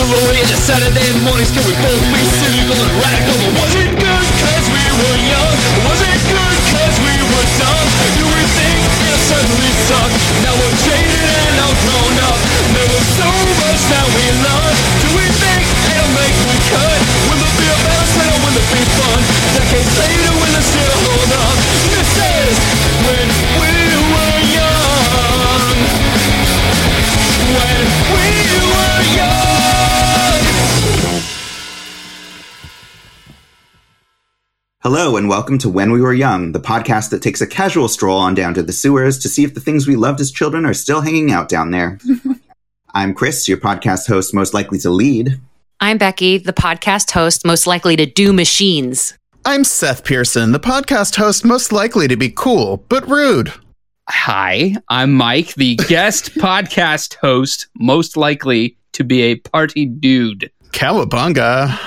the Saturday mornings can we both be cynical and radical But was it good cause we were young? Was it good cause we were dumb? Do we think it certainly sucked? Now we're jaded and all grown up There was so much that we loved Do we think it'll make the cut? Will there be a balance or will there be fun? Decades later will it still hold up? This is when we Hello, and welcome to When We Were Young, the podcast that takes a casual stroll on down to the sewers to see if the things we loved as children are still hanging out down there. I'm Chris, your podcast host most likely to lead. I'm Becky, the podcast host most likely to do machines. I'm Seth Pearson, the podcast host most likely to be cool, but rude. Hi, I'm Mike, the guest podcast host, most likely to be a party dude, Cowabunga.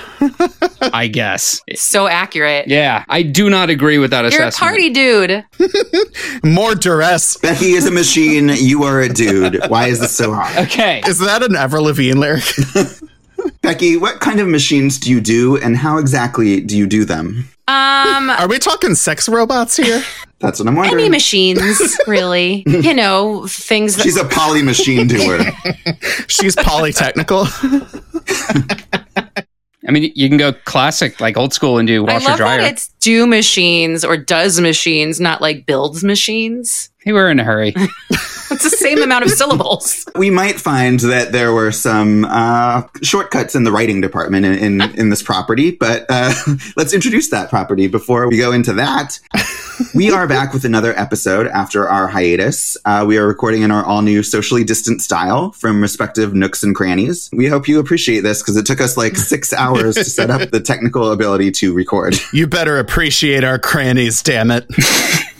I guess. So accurate. Yeah, I do not agree with that You're a assessment. party dude. More duress. Becky is a machine, you are a dude. Why is this so hard? Okay. Is that an Avril Lavigne lyric? Becky, what kind of machines do you do, and how exactly do you do them? Um, Are we talking sex robots here? That's what I'm wondering. any machines, really. you know, things that She's a poly machine doer. She's polytechnical. I mean, you can go classic, like old school, and do I washer love dryer. that it's do machines or does machines, not like builds machines. Hey, we're in a hurry. It's the same amount of syllables. we might find that there were some uh, shortcuts in the writing department in, in, in this property, but uh, let's introduce that property before we go into that. we are back with another episode after our hiatus. Uh, we are recording in our all new socially distant style from respective nooks and crannies. We hope you appreciate this because it took us like six hours to set up the technical ability to record. You better appreciate our crannies, damn it.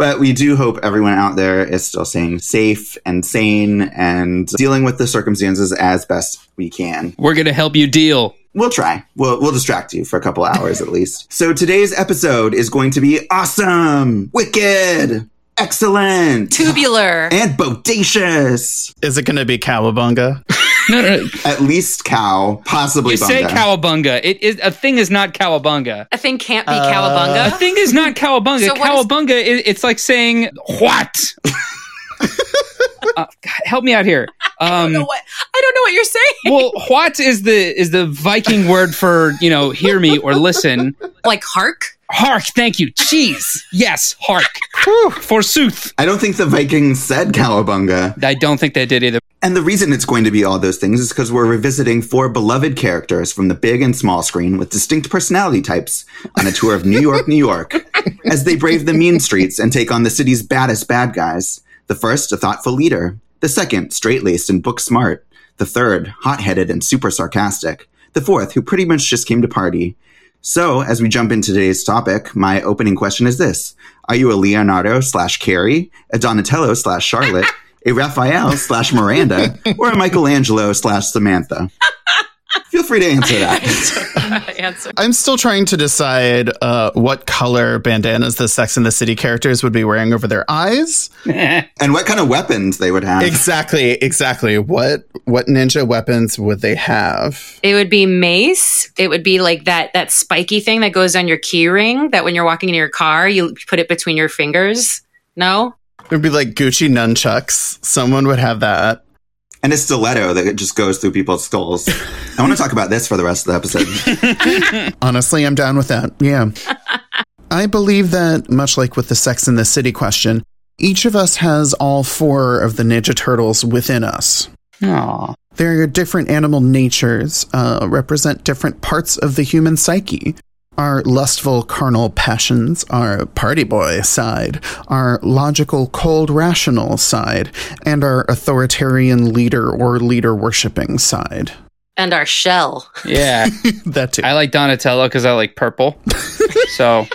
But we do hope everyone out there is still staying safe and sane and dealing with the circumstances as best we can. We're going to help you deal. We'll try. We'll, we'll distract you for a couple hours at least. So today's episode is going to be awesome, wicked, excellent, Tubular. and bodacious. Is it going to be Cowabunga? No, no, no. At least cow, possibly You say cowabunga. It is a thing is not cowabunga. A thing can't be A cowabunga. A thing is not cowabunga. So cowabunga is, it's like saying what? uh, help me out here. I don't Um, know what I don't know what you're saying. well, what is the is the Viking word for you know hear me or listen? like hark. Hark, thank you. Jeez, yes, hark. Forsooth, I don't think the Vikings said cowabunga. I don't think they did either. And the reason it's going to be all those things is because we're revisiting four beloved characters from the big and small screen with distinct personality types on a tour of New York, New York, as they brave the mean streets and take on the city's baddest bad guys. The first, a thoughtful leader. The second, straight laced and book smart. The third, hot headed and super sarcastic. The fourth, who pretty much just came to party. So, as we jump into today's topic, my opening question is this Are you a Leonardo slash Carrie, a Donatello slash Charlotte, a Raphael slash Miranda, or a Michelangelo slash Samantha? Feel free to answer that. Answer. I'm still trying to decide uh, what color bandanas the Sex and the City characters would be wearing over their eyes. and what kind of weapons they would have. Exactly, exactly. What what ninja weapons would they have? It would be mace. It would be like that that spiky thing that goes on your key ring that when you're walking in your car, you put it between your fingers. No? It would be like Gucci nunchucks. Someone would have that. and a stiletto that just goes through people's skulls. I want to talk about this for the rest of the episode. Honestly, I'm down with that. Yeah. I believe that, much like with the Sex and the City question, each of us has all four of the Ninja Turtles within us. Aw. Their different animal natures uh, represent different parts of the human psyche. Our lustful carnal passions, our party boy side, our logical cold rational side, and our authoritarian leader or leader worshipping side. And our shell. Yeah, that too. I like Donatello because I like purple. so,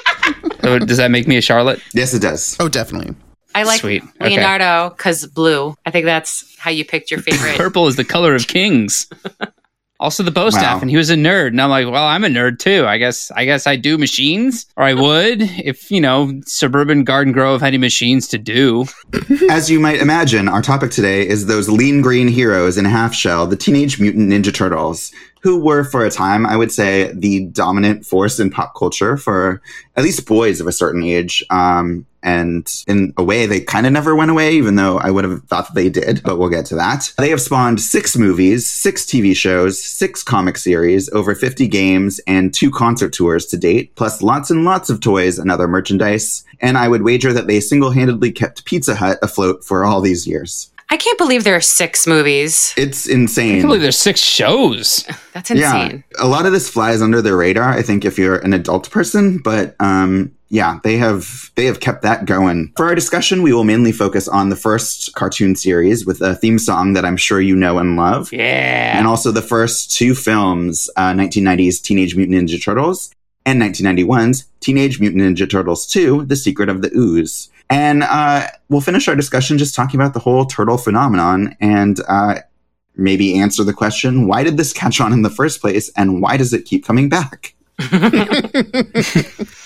so does that make me a Charlotte? yes, it does. oh, definitely. I like Sweet. Leonardo because blue. I think that's how you picked your favorite. Purple is the color of kings. Also the bow Wow. staff, and he was a nerd. And I'm like, well, I'm a nerd too. I guess I guess I do machines, or I would if you know suburban Garden Grove had any machines to do. As you might imagine, our topic today is those lean green heroes in half shell, the Teenage Mutant Ninja Turtles, who were for a time, I would say, the dominant force in pop culture for at least boys of a certain age. Um, and in a way, they kind of never went away, even though I would have thought that they did, but we'll get to that. They have spawned six movies, six TV shows, six comic series, over 50 games, and two concert tours to date, plus lots and lots of toys and other merchandise. And I would wager that they single handedly kept Pizza Hut afloat for all these years. I can't believe there are six movies. It's insane. I insane. can't believe there's six shows. That's insane. Yeah, a lot of this flies under the radar. I think if you're an adult person, but um, yeah, they have they have kept that going. For our discussion, we will mainly focus on the first cartoon series with a theme song that I'm sure you know and love, Yeah. and also the first two films, uh, 1990's Teenage Mutant Ninja Turtles and 1991's Teenage Mutant Ninja Turtles 2: The Secret of the Ooze. And uh, we'll finish our discussion just talking about the whole turtle phenomenon and uh, maybe answer the question why did this catch on in the first place and why does it keep coming back?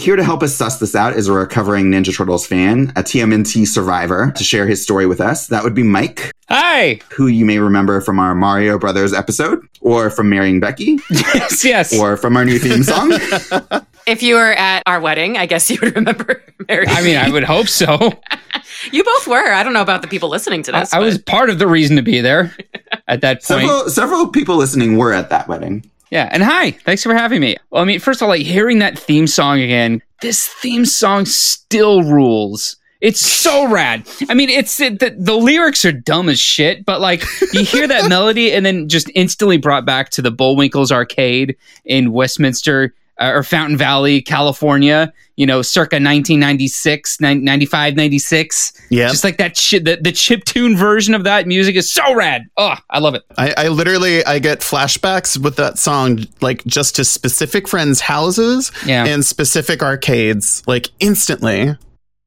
Here to help us suss this out is a recovering Ninja Turtles fan, a TMNT survivor, to share his story with us. That would be Mike, Hi. who you may remember from our Mario Brothers episode, or from Marrying Becky, Yes. Yes. or from our new theme song. If you were at our wedding, I guess you would remember Mary. I mean, I would hope so. you both were. I don't know about the people listening to this. I was part of the reason to be there at that point. several, several people listening were at that wedding. Yeah, and hi, thanks for having me. Well, I mean, first of all, like hearing that theme song again, this theme song still rules. It's so rad. I mean, it's it, the, the lyrics are dumb as shit, but like you hear that melody and then just instantly brought back to the Bullwinkles arcade in Westminster or Fountain Valley, California, you know, circa 1996, 95, 96. Yeah. Just like that shit, the, the chip tune version of that music is so rad. Oh, I love it. I, I literally I get flashbacks with that song like just to specific friends' houses Yeah. and specific arcades like instantly.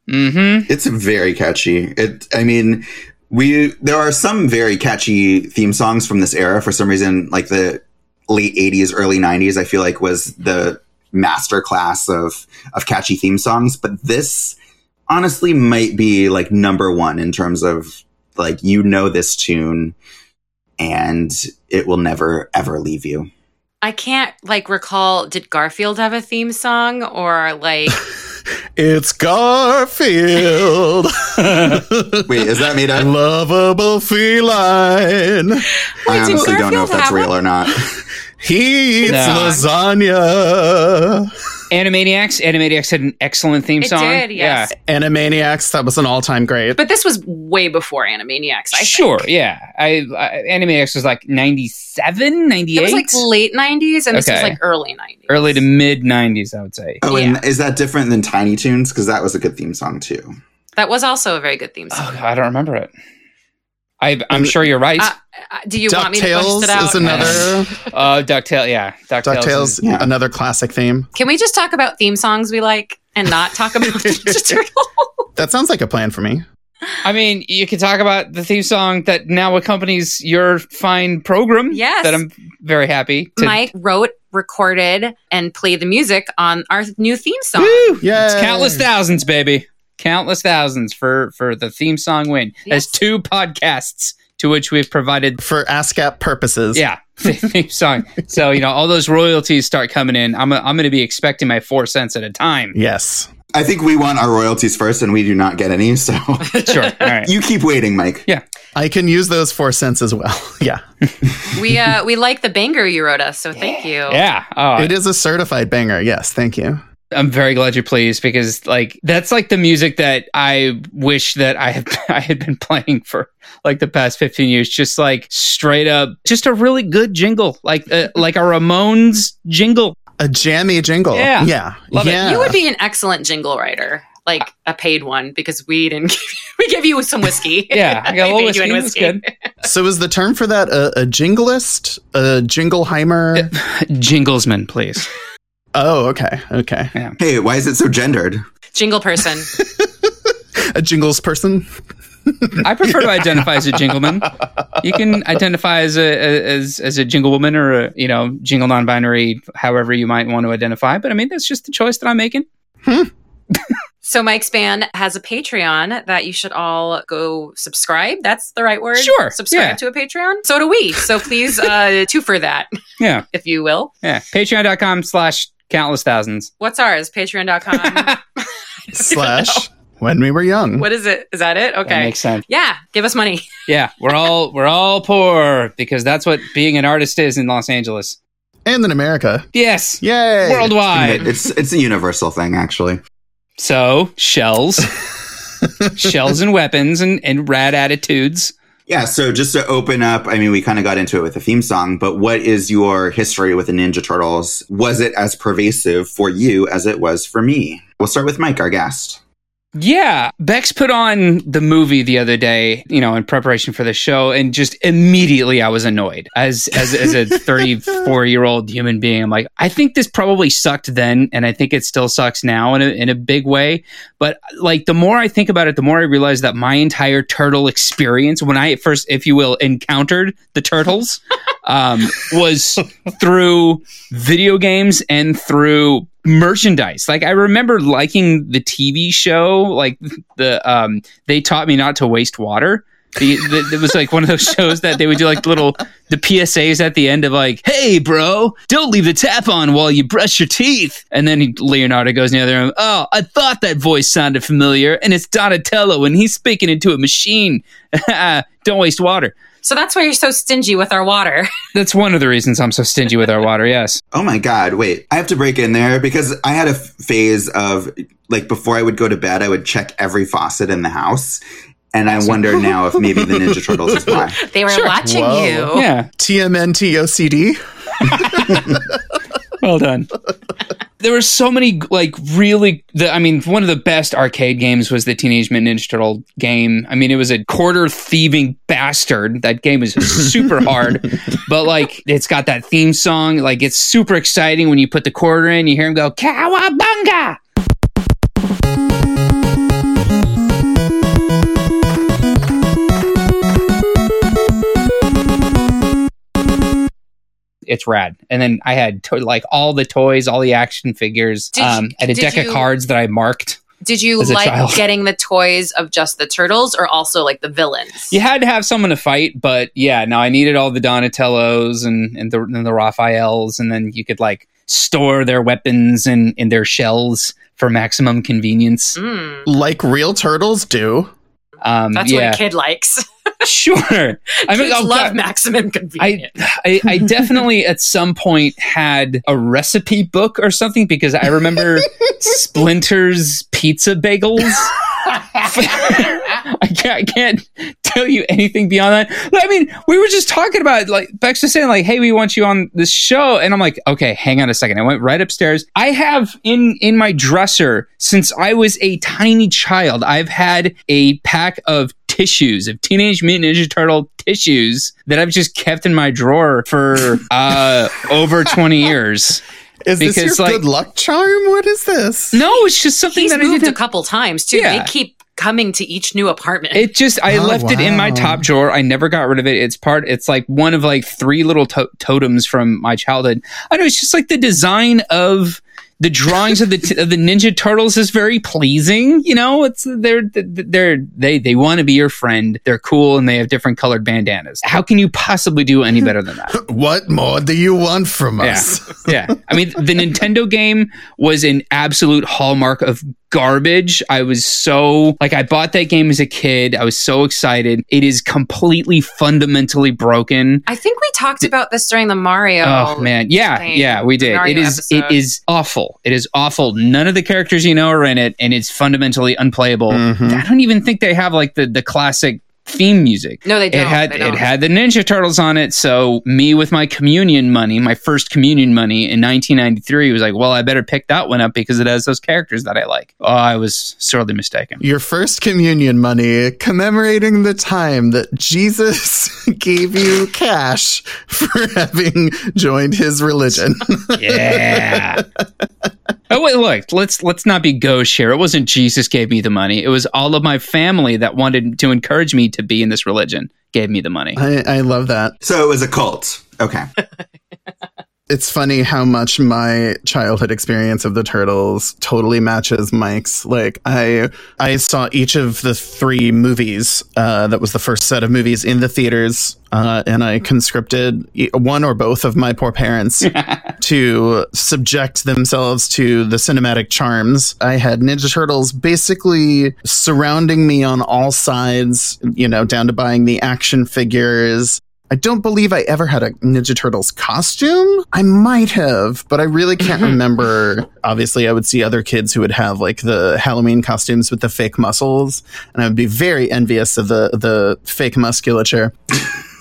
Mm-hmm. It's very catchy. It, I mean, we there are some very catchy theme songs from this era. For some reason, like the late '80s, early '90s, I feel like was the master class of of catchy theme songs. But this, honestly, might be like number one in terms of like you know this tune, and it will never ever leave you. I can't like recall. Did Garfield have a theme song or like? It's Garfield, Wait, is that made up? lovable feline. I Wait, did honestly don't know if that's real one? or not. He eats No. lasagna. Animaniacs. Animaniacs had an excellent theme It song. did, yes. Yeah. Animaniacs, that was an all-time great. But this was way before Animaniacs. I think. Sure, yeah. I, I Animaniacs was like 97, 98? It was like late '90s, and this was like early '90s. early to mid 90s, I would say. Oh, Yeah. and is that different than Tiny Toons? Because that was a good theme song too. That was also a very good theme song. Oh, I don't remember it. I, I'm sure you're right. Uh, uh, do you want me to DuckTales bust it out? is another Uh, DuckTale, yeah. DuckTales. DuckTales, is- Yeah. another classic theme. Can we just talk about theme songs we like and not talk about Ninja Turtle? That sounds like a plan for me. I mean, you could talk about the theme song that now accompanies your fine program. Yes. That I'm very happy to. Mike wrote, recorded, and played the music on our new theme song. Woo! Yay. It's countless thousands, baby. Countless thousands for for the theme song win. Yes. As two podcasts to which we've provided For ASCAP purposes. yeah theme song. So you know all those royalties start coming in. I'm I'm going to be expecting my four cents at a time. Yes. I think we want our royalties first, and we do not get any. So Sure. All right. you keep waiting, Mike. Yeah. I can use those four cents as well. yeah. We uh we like the banger you wrote us, so thank you. Yeah. Oh, It is a certified banger. Yes. Thank you. I'm very glad you're pleased because like that's like the music that I wish that I had I had been playing for like the past 15 years just like straight up just a really good jingle like uh, like a Ramones jingle. A jammy jingle. Yeah. Yeah. Love it. yeah. You would be an excellent jingle writer, like a paid one, because we didn't. Give you, we give you some whiskey. Yeah, I got a We little paid you whiskey. good. So is the term for that a, a jinglist? A jingleheimer? Jinglesman, please. Oh, okay. Okay. Hey, why is it so gendered? Jingle person. A jingles person? I prefer to identify as a jingleman. You can identify as a as as a jinglewoman or a you know jingle non-binary, however you might want to identify. But I mean, that's just the choice that I'm making. So Mike's band has a Patreon that you should all go subscribe. That's the right word. Sure, Subscribe yeah. to a Patreon. So do we. So please uh two for that, Yeah, if you will. yeah. Patreon.com slash countless thousands. What's ours? Patreon.com. Slash when we were young. what is it? Is that it? That Okay. makes sense. yeah, give us money. Yeah, we're all we're all poor because that's what being an artist is in Los Angeles. And in America. Yes, Yay. worldwide. It's it's a universal thing, actually. So shells, shells and weapons and and rad attitudes. Yeah, so just to open up, I mean, we kind of got into it with the theme song, but what is your history with the Ninja Turtles? Was it as pervasive for you as it was for me? We'll start with Mike, our guest. Yeah, Bex put on the movie the other day, you know, in preparation for the show, and just immediately I was annoyed as as as a 34 year old human being. I'm like, I think this probably sucked then, and I think it still sucks now in a in a big way. But like, the more I think about it, the more I realize that my entire turtle experience, when I first, if you will, encountered the turtles, um, was through video games and through merchandise. Like I remember liking the TV show, like the um they taught me not to waste water. The, the, it was like one of those shows that they would do like little the PSAs at the end of like, "Hey, bro, don't leave the tap on while you brush your teeth." And then he, Leonardo goes in the other room. Oh, I thought that voice sounded familiar, and it's Donatello, and he's speaking into a machine. don't waste water. So that's why you're so stingy with our water. That's one of the reasons I'm so stingy with our water. Yes. Oh my God, wait, I have to break in there because I had a f- phase of like before I would go to bed, I would check every faucet in the house. And I wonder now if maybe the Ninja Turtles is why. They were Sure. watching Whoa. you. Yeah. TMNT OCD? Well done. There were so many like really the I mean one of the best arcade games was the Teenage Mutant Ninja Turtle game. I mean it was a quarter thieving bastard. That game is super hard, but like it's got that theme song. Like it's super exciting when you put the quarter in. You hear him go cowabunga. It's rad, and then I had to- like all the toys, all the action figures. Did um, I had a deck you- of cards that I marked. Did you As a like child. getting the toys of just the turtles or also like the villains? You had to have someone to fight, but yeah, no, I needed all the Donatellos and, and the and the Raphaels, and then you could like store their weapons and in their shells for maximum convenience. Mm, Like real turtles do. Um, that's what a kid likes. sure. I mean, oh, love maximum I, convenience. I I definitely at some point had a recipe book or something because I remember Splinter's pizza bagels. I can't, I can't tell you anything beyond that. I mean, we were just talking about like Bex was saying like, "Hey, we want you on this show," and I'm like, "Okay, hang on a second. I went right upstairs. I have in in my dresser since I was a tiny child. I've had a pack of tissues of Teenage Mutant Ninja Turtle tissues that I've just kept in my drawer for uh, over 20 years. Is this your like- good luck charm? What is this? No, it's just something He's that I moved a didn't. couple times too. Yeah. They keep coming to each new apartment. It just I Oh, left it in my top drawer. I never got rid of it. It's part. It's like one of like three little to- totems from my childhood. I know it's just like the design of the drawings of the t- of the Ninja Turtles is very pleasing. You know, it's they're they're they they want to be your friend. They're cool and they have different colored bandanas. How can you possibly do any better than that? What more do you want from Yeah, us? yeah. I mean, the Nintendo game was an absolute hallmark of garbage. I was so like I bought that game as a kid. I was so excited. It is completely fundamentally broken. I think we talked about this during the Mario. Oh man, yeah, thing, yeah, we did. Mario It is episode. is awful. It is awful. None of the characters you know are in it, and it's fundamentally unplayable. Mhm. I don't even think they have like the the classic theme music. No, they don't. It had it don't. had the Ninja Turtles on it. So me with my communion money, my first communion money in 1993 was like, well, I better pick that one up because it has those characters that I like. Oh, I was sorely mistaken. Your first communion money commemorating the time that Jesus gave you cash for having joined his religion. Yeah. oh wait, look. Let's let's not be gauche here. It wasn't Jesus gave me the money. It was all of my family that wanted to encourage me to be in this religion gave me the money. I, I love that. So it was a cult. Okay. It's funny how much my childhood experience of the turtles totally matches Mike's. Like I I saw each of the three movies. Uh, that was the first set of movies in the theaters, uh, and I conscripted e- one or both of my poor parents to subject themselves to the cinematic charms. I had Ninja Turtles basically surrounding me on all sides. You know, down to buying the action figures. I don't believe I ever had a Ninja Turtles costume. I might have, but I really can't mm-hmm. remember. Obviously, I would see other kids who would have like the Halloween costumes with the fake muscles, and I would be very envious of the the fake musculature.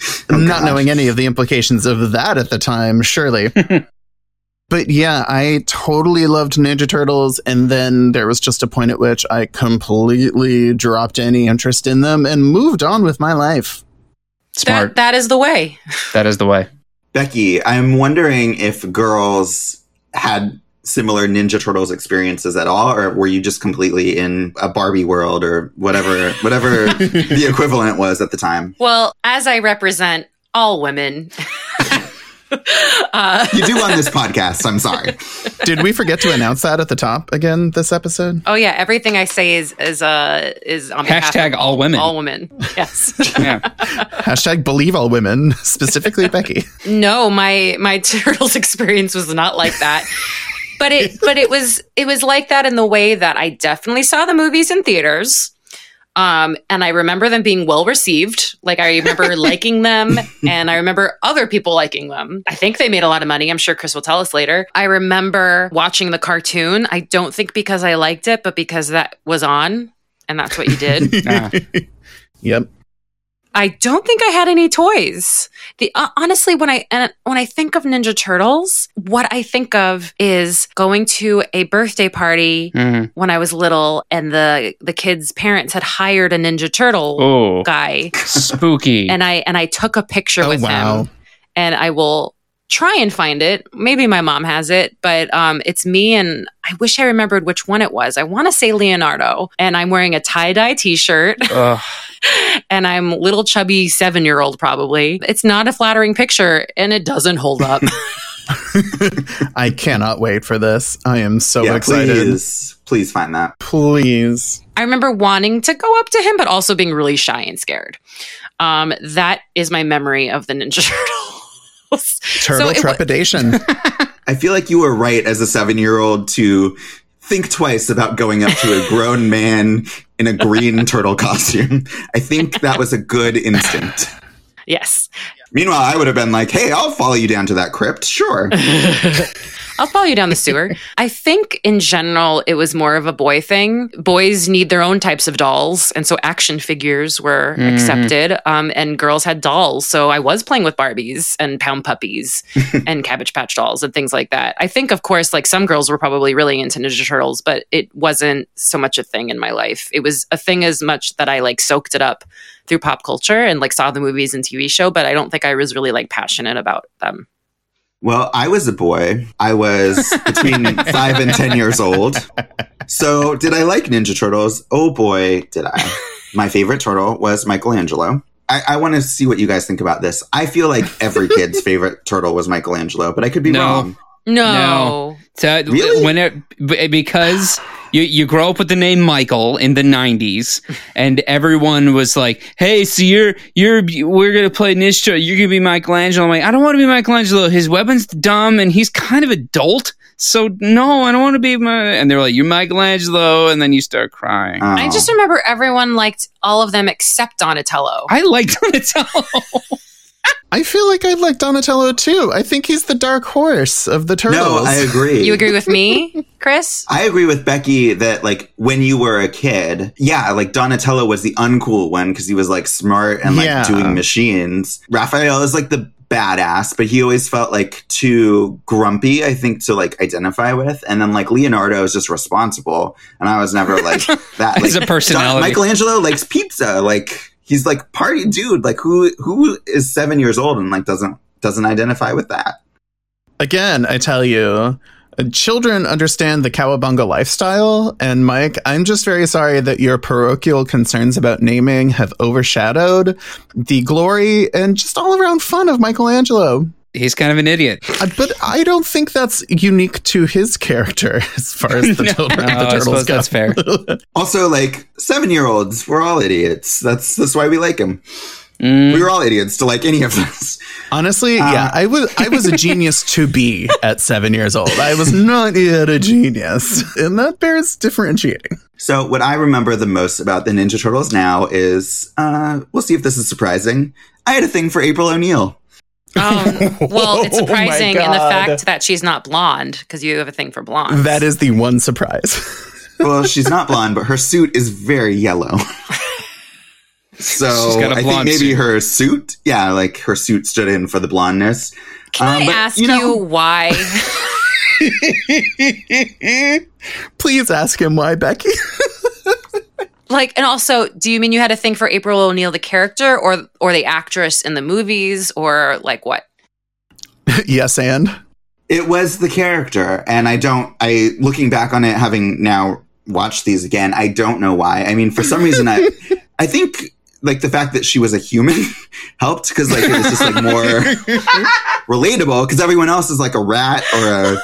Oh, not knowing any of the implications of that at the time, surely. But yeah, I totally loved Ninja Turtles, and then there was just a point at which I completely dropped any interest in them and moved on with my life. Smart. That, that is the way. that is the way. Becky, I'm wondering if girls had similar Ninja Turtles experiences at all, or were you just completely in a Barbie world or whatever, whatever the equivalent was at the time? Well, as I represent all women, uh, You do on this podcast. I'm sorry. Did we forget to announce that at the top again this episode? oh yeah, everything I say is is uh is on behalf Hashtag of all women. All women. Yes. Yeah. Hashtag believe all women, specifically Becky. no, my my turtles experience was not like that. But it but it was it was like that in the way that I definitely saw the movies in theaters. Um, and I remember them being well received. Like I remember liking them and I remember other people liking them. I think they made a lot of money. I'm sure Chris will tell us later. I remember watching the cartoon. I don't think because I liked it, but because that was on and that's what you did. Ah. Yep. I don't think I had any toys. The uh, honestly, when I and when I think of Ninja Turtles, what I think of is going to a birthday party Mhm. when I was little, and the the kids' parents had hired a Ninja Turtle Oh, guy, spooky. and I and I took a picture Oh, with wow. him, and I will try and find it. Maybe my mom has it, but um, it's me and I wish I remembered which one it was. I want to say Leonardo, and I'm wearing a tie dye t shirt. Ugh. and I'm little chubby seven year old probably. It's not a flattering picture and it doesn't hold up. I cannot wait for this. I am so yeah, excited. please, please find that. Please. I remember wanting to go up to him, but also being really shy and scared. Um, that is my memory of the Ninja Turtles. Turtle So trepidation. I feel like you were right as a seven year old to think twice about going up to a grown man in a green turtle costume. I think that was a good instinct. yes. Meanwhile, I would have been like, hey, I'll follow you down to that crypt. Sure. I'll follow you down the sewer. I think in general, it was more of a boy thing. Boys need their own types of dolls. And so action figures were Mhm. accepted. Um, and girls had dolls. So I was playing with Barbies and Pound Puppies and Cabbage Patch dolls and things like that. I think, of course, like some girls were probably really into Ninja Turtles, but it wasn't so much a thing in my life. It was a thing as much that I like soaked it up through pop culture and like saw the movies and TV show, but I don't think I was really like passionate about them. Well, I was a boy. I was between five and 10 years old. So, did I like Ninja Turtles? Oh boy, did I. My favorite turtle was Michelangelo. I, I want to see what you guys think about this. I feel like every kid's favorite turtle was Michelangelo, but I could be No. wrong. No. No. So Really? when it because you you grow up with the name Michael in the '90s, and everyone was like, "Hey, so you're you're we're gonna play Nisha. You're gonna be Michelangelo." I'm like, I don't want to be Michelangelo. His weapon's dumb, and he's kind of adult. So no, I don't want to be my. And they're like, "You're Michelangelo," and then you start crying. I Oh. just remember everyone liked all of them except Donatello. I liked Donatello. I feel like I'd like Donatello too. I think he's the dark horse of the turtles. no, I agree. you agree with me, Chris? I agree with Becky that like when you were a kid, yeah, like Donatello was the uncool one because he was like smart and like Yeah. doing machines. Raphael is like the badass, but he always felt like too grumpy, I think, to like identify with. And then like Leonardo is just responsible, and I was never like that. He's a personality. Don- Michelangelo likes pizza, like he's like party dude. Like who who is seven years old and like doesn't doesn't identify with that? Again, I tell you, uh, children understand the cowabunga lifestyle. And Mike, I'm just very sorry that your parochial concerns about naming have overshadowed the glory and just all around fun of Michelangelo. He's kind of an idiot. But I don't think that's unique to his character as far as the, No, children, I the turtles suppose go. that's fair. Also, like seven year olds, we're all idiots. That's that's why we like him. Mm. We were all idiots to like any of us. Honestly, Uh, yeah, I was I was a genius to be at seven years old. I was not yet a genius, and that bears differentiating. So, what I remember the most about the Ninja Turtles now is, uh, we'll see if this is surprising. I had a thing for April O'Neil. Um, well, it's Oh surprising in the fact that she's not blonde because you have a thing for blonde. That is the one surprise. Well, she's not blonde, but her suit is very yellow. So She's got a I think maybe suit. her suit, yeah, like her suit stood in for the blondness. Can Um, I but, ask you you, why? Please ask him why, Becky. Like, and also, do you mean you had a thing for April O'Neil, the character, or or the actress in the movies, or like what? yes, and It was the character, and I don't. I looking back on it, having now watched these again, I don't know why. I mean, for some reason, I I think like the fact that she was a human helped because like it was just like more relatable because everyone else is like a rat or a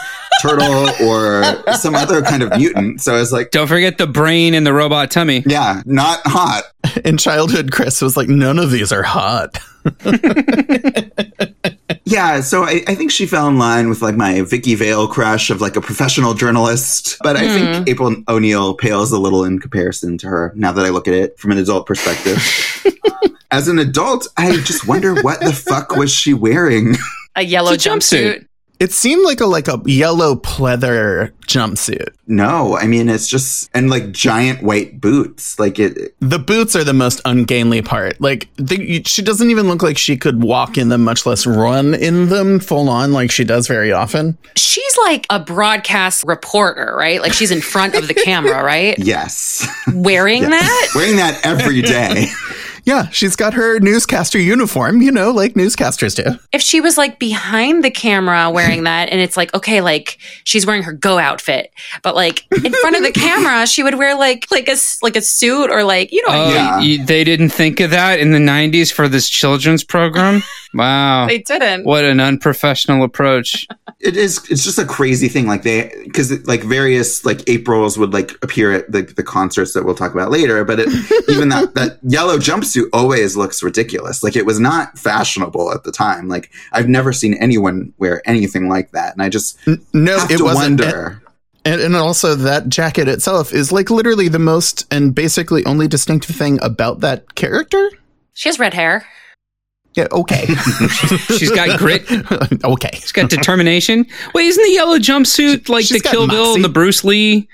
turtle or some other kind of mutant. So I was like, Don't forget the brain and the robot tummy. yeah, not hot. in childhood, Chris was like, none of these are hot. Yeah, so I, I think she fell in line with like my Vicki Vale crush of like a professional journalist. But I think hmm. April O'Neil pales a little in comparison to her now that I look at it from an adult perspective. As an adult, I just wonder what the fuck was she wearing? A yellow a jumpsuit. jumpsuit. It seemed like a like a yellow pleather jumpsuit. no, I mean it's just and like giant white boots. Like it The boots are the most ungainly part. Like they, she doesn't even look like she could walk in them, much less run in them full on like she does very often. She's like a broadcast reporter, right? Like she's in front of the camera, right? yes. Wearing that? Wearing that every day. Yeah, she's got her newscaster uniform, you know, like newscasters do. If she was like behind the camera wearing that, and it's like, okay, like she's wearing her go outfit, but like in front of the camera, she would wear like like a s- like a suit or like you know. what I Oh, mean? Yeah. you- they didn't think of that in the 90s for this children's program? Wow. They didn't. What an unprofessional approach. it is it's just a crazy thing like they because like various like aprils would like appear at the, the concerts that we'll talk about later but it, even that that yellow jumpsuit always looks ridiculous like it was not fashionable at the time like i've never seen anyone wear anything like that and i just No, have it to wasn't. wonder And, and also that jacket itself is like literally the most and basically only distinctive thing about that character. She has red hair. Yeah, okay. She's got grit. okay. She's got determination. Wait, isn't the yellow jumpsuit like She's the Kill Bill and the Bruce Lee?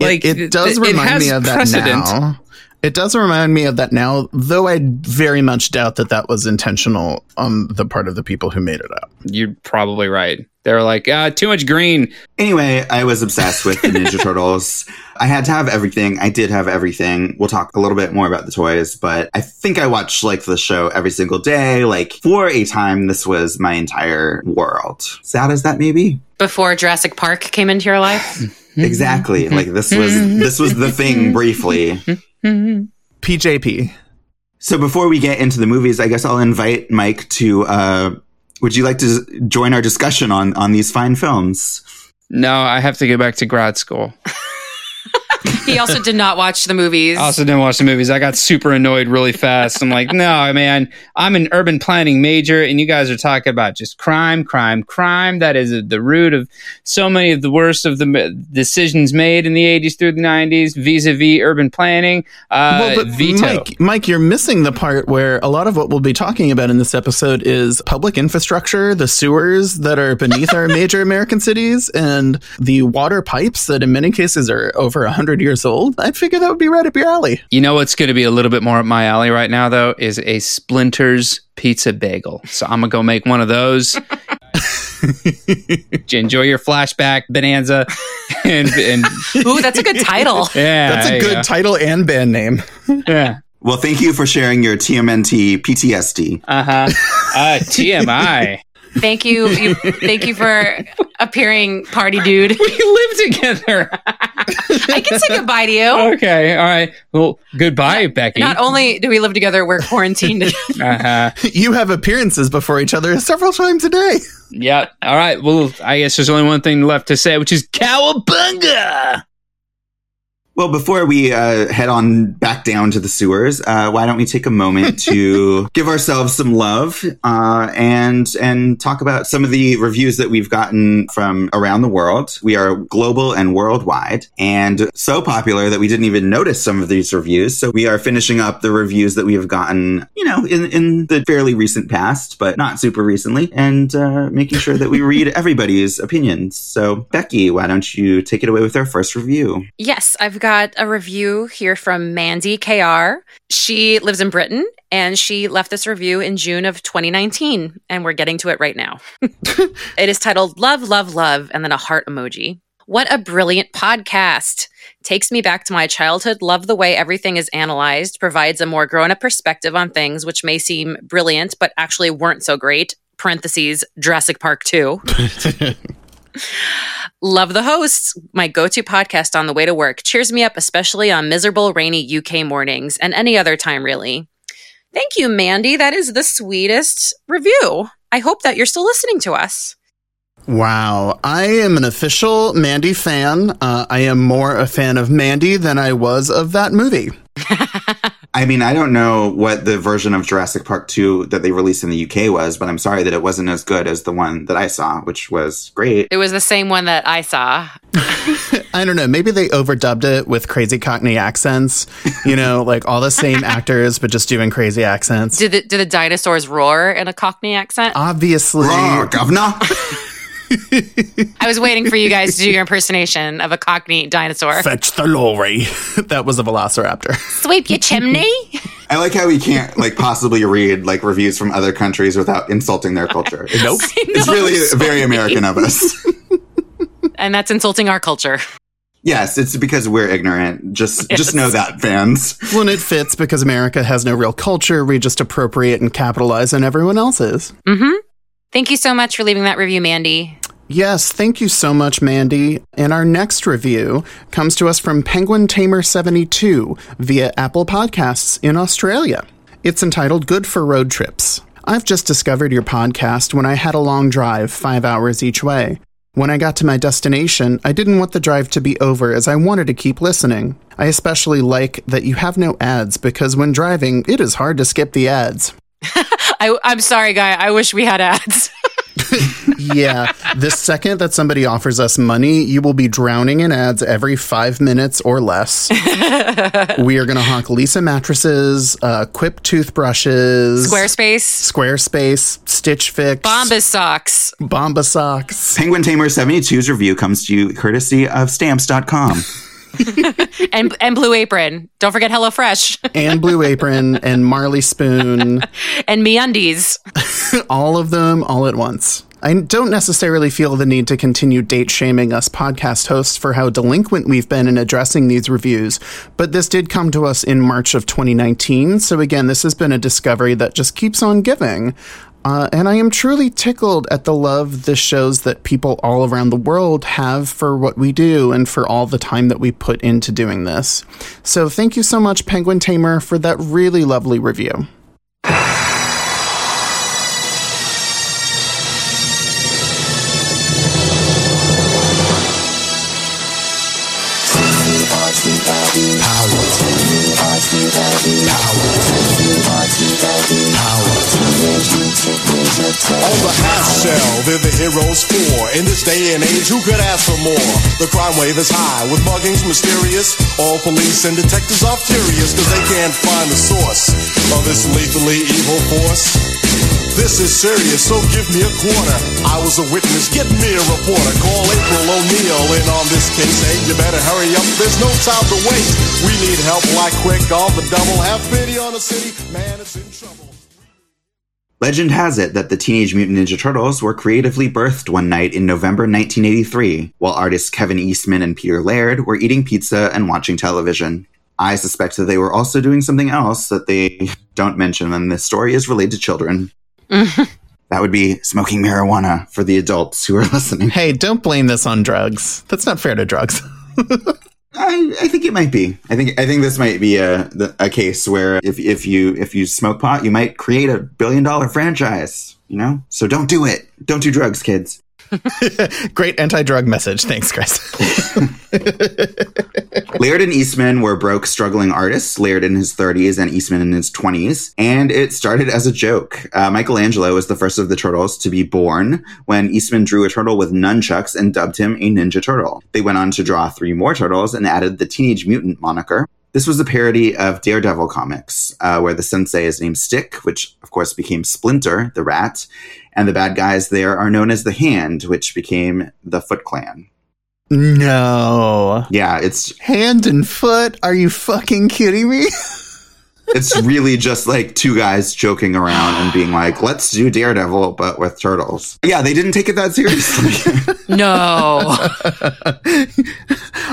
Like it, it does it remind has me of that precedent. now. It does remind me of that now, though I very much doubt that that was intentional on the part of the people who made it up. You're probably right. They were like, ah, too much green. anyway i was obsessed with the ninja turtles i had to have everything i did have everything we'll talk a little bit more about the toys but i think i watched like the show every single day like for a time this was my entire world sad as that may be Before Jurassic Park came into your life, Exactly. Like this was this was the thing briefly. PJP. So before we get into the movies, I guess I'll invite Mike to uh would you like to join our discussion on on these fine films? No, I have to go back to grad school. He also did not watch the movies. I also didn't watch the movies. I got super annoyed really fast. I'm like, no, man, I'm an urban planning major, and you guys are talking about just crime, crime, crime. That is the root of so many of the worst of the decisions made in the 80s through the 90s vis-a-vis urban planning. Uh, veto. Mike, Mike, you're missing the part where a lot of what we'll be talking about in this episode is public infrastructure, the sewers that are beneath our major American cities, and the water pipes that in many cases are over 100 years old. I'd figure that would be right up your alley. You know what's going to be a little bit more up my alley right now, though, is a Splinters pizza bagel. So I'm gonna go make one of those. Enjoy your flashback bonanza, and, and Ooh, that's a good title. yeah, That's a you good title and band name. yeah. Well, thank you for sharing your TMNT PTSD. Uh huh. Uh, TMI. Thank you, you. Thank you for appearing, party dude. we live together. I can say goodbye to you. okay. All right. Well, goodbye, Becky. Not only do we live together, we're quarantined. uh-huh. You have appearances before each other several times a day. Yep. All right. Well, I guess there's only one thing left to say, which is cowabunga. Well, before we uh, head on back down to the sewers, uh, why don't we take a moment to give ourselves some love uh, and and talk about some of the reviews that we've gotten from around the world. We are global and worldwide, and so popular that we didn't even notice some of these reviews. So we are finishing up the reviews that we have gotten, you know, in in the fairly recent past, but not super recently, and uh, making sure that we read everybody's opinions. So Becky, why don't you take it away with our first review? Yes, I've got a review here from Mandy KR. She lives in Britain and she left this review in June of 2019, and we're getting to it right now. it is titled Love, Love, Love, and then a heart emoji. What a brilliant podcast! Takes me back to my childhood, love the way everything is analyzed, provides a more grown up perspective on things which may seem brilliant but actually weren't so great. Parentheses, Jurassic Park 2. Love the hosts, my go to podcast on the way to work. Cheers me up, especially on miserable, rainy UK mornings and any other time, really. Thank you, Mandy. That is the sweetest review. I hope that you're still listening to us. Wow. I am an official Mandy fan. Uh, I am more a fan of Mandy than I was of that movie. I mean, I don't know what the version of Jurassic Park 2 that they released in the UK was, but I'm sorry that it wasn't as good as the one that I saw, which was great. It was the same one that I saw. I don't know. Maybe they overdubbed it with crazy Cockney accents. You know, like all the same actors, but just doing crazy accents. Did the, did the dinosaurs roar in a Cockney accent? Obviously, Roar, governor! I was waiting for you guys to do your impersonation of a Cockney dinosaur. fetch the lorry. that was a velociraptor. Sweep your chimney. I like how we can't like possibly read like reviews from other countries without insulting their culture. It's, Nope. it's really very American of us. and that's insulting our culture. yes, it's because we're ignorant. Just Yes. just know that, fans. Well, and it fits because America has no real culture. We just appropriate and capitalize on everyone else's. Mm-hmm. Thank you so much for leaving that review, Mandy. Yes, thank you so much, Mandy. And our next review comes to us from Penguin Tamer 72 via Apple Podcasts in Australia. It's entitled Good for Road Trips. I've just discovered your podcast when I had a long drive, five hours each way. When I got to my destination, I didn't want the drive to be over as I wanted to keep listening. I especially like that you have no ads because when driving, it is hard to skip the ads. I, I'm sorry, guy. I wish we had ads. yeah, the second that somebody offers us money, you will be drowning in ads every five minutes or less. we are going to hawk Leesa mattresses, uh, Quip toothbrushes, Squarespace, Squarespace, Stitch Fix, Bombas socks. Bomba socks. Penguin Tamer 72's review comes to you courtesy of stamps.com. and and Blue Apron. Don't forget Hello Fresh. and Blue Apron and Marley Spoon, and MeUndies. all of them all at once. I don't necessarily feel the need to continue date shaming us podcast hosts for how delinquent we've been in addressing these reviews, but this did come to us in March of 2019, so again, this has been a discovery that just keeps on giving. Uh, and I am truly tickled at the love this shows that people all around the world have for what we do and for all the time that we put into doing this. So thank you so much, Penguin Tamer, for that really lovely review. Heroes for. In this day and age, who could ask for more? The crime wave is high, with muggings mysterious. All police and detectives are furious, cause they can't find the source of this lethally evil force. This is serious, so give me a quarter. I was a witness, get me a reporter. Call April O'Neil in on this case. Hey, you better hurry up, there's no time to waste. We need help like quick on the double. Have pity on the city, man, it's in trouble. Legend has it that the Teenage Mutant Ninja Turtles were creatively birthed one night in November 1983, while artists Kevin Eastman and Peter Laird were eating pizza and watching television. I suspect that they were also doing something else that they don't mention when this story is related to children. Mm-hmm. that would be smoking marijuana for the adults who are listening. Hey, don't blame this on drugs. That's not fair to drugs. I, I think it might be. I think I think this might be a a case where if if you if you smoke pot, you might create a billion dollar franchise. You know, so don't do it. Don't do drugs, kids. Great anti drug message. Thanks, Chris. Laird and Eastman were broke, struggling artists, Laird in his 30s and Eastman in his 20s, and it started as a joke. Uh, Michelangelo was the first of the turtles to be born when Eastman drew a turtle with nunchucks and dubbed him a Ninja Turtle. They went on to draw three more turtles and added the Teenage Mutant moniker. This was a parody of Daredevil comics, uh, where the sensei is named Stick, which of course became Splinter, the rat, and the bad guys there are known as the Hand, which became the Foot Clan. no. Yeah, it's Hand and foot? Are you fucking kidding me? it's really just like two guys joking around and being like, "Let's do Daredevil, but with turtles." Yeah, they didn't take it that seriously. No.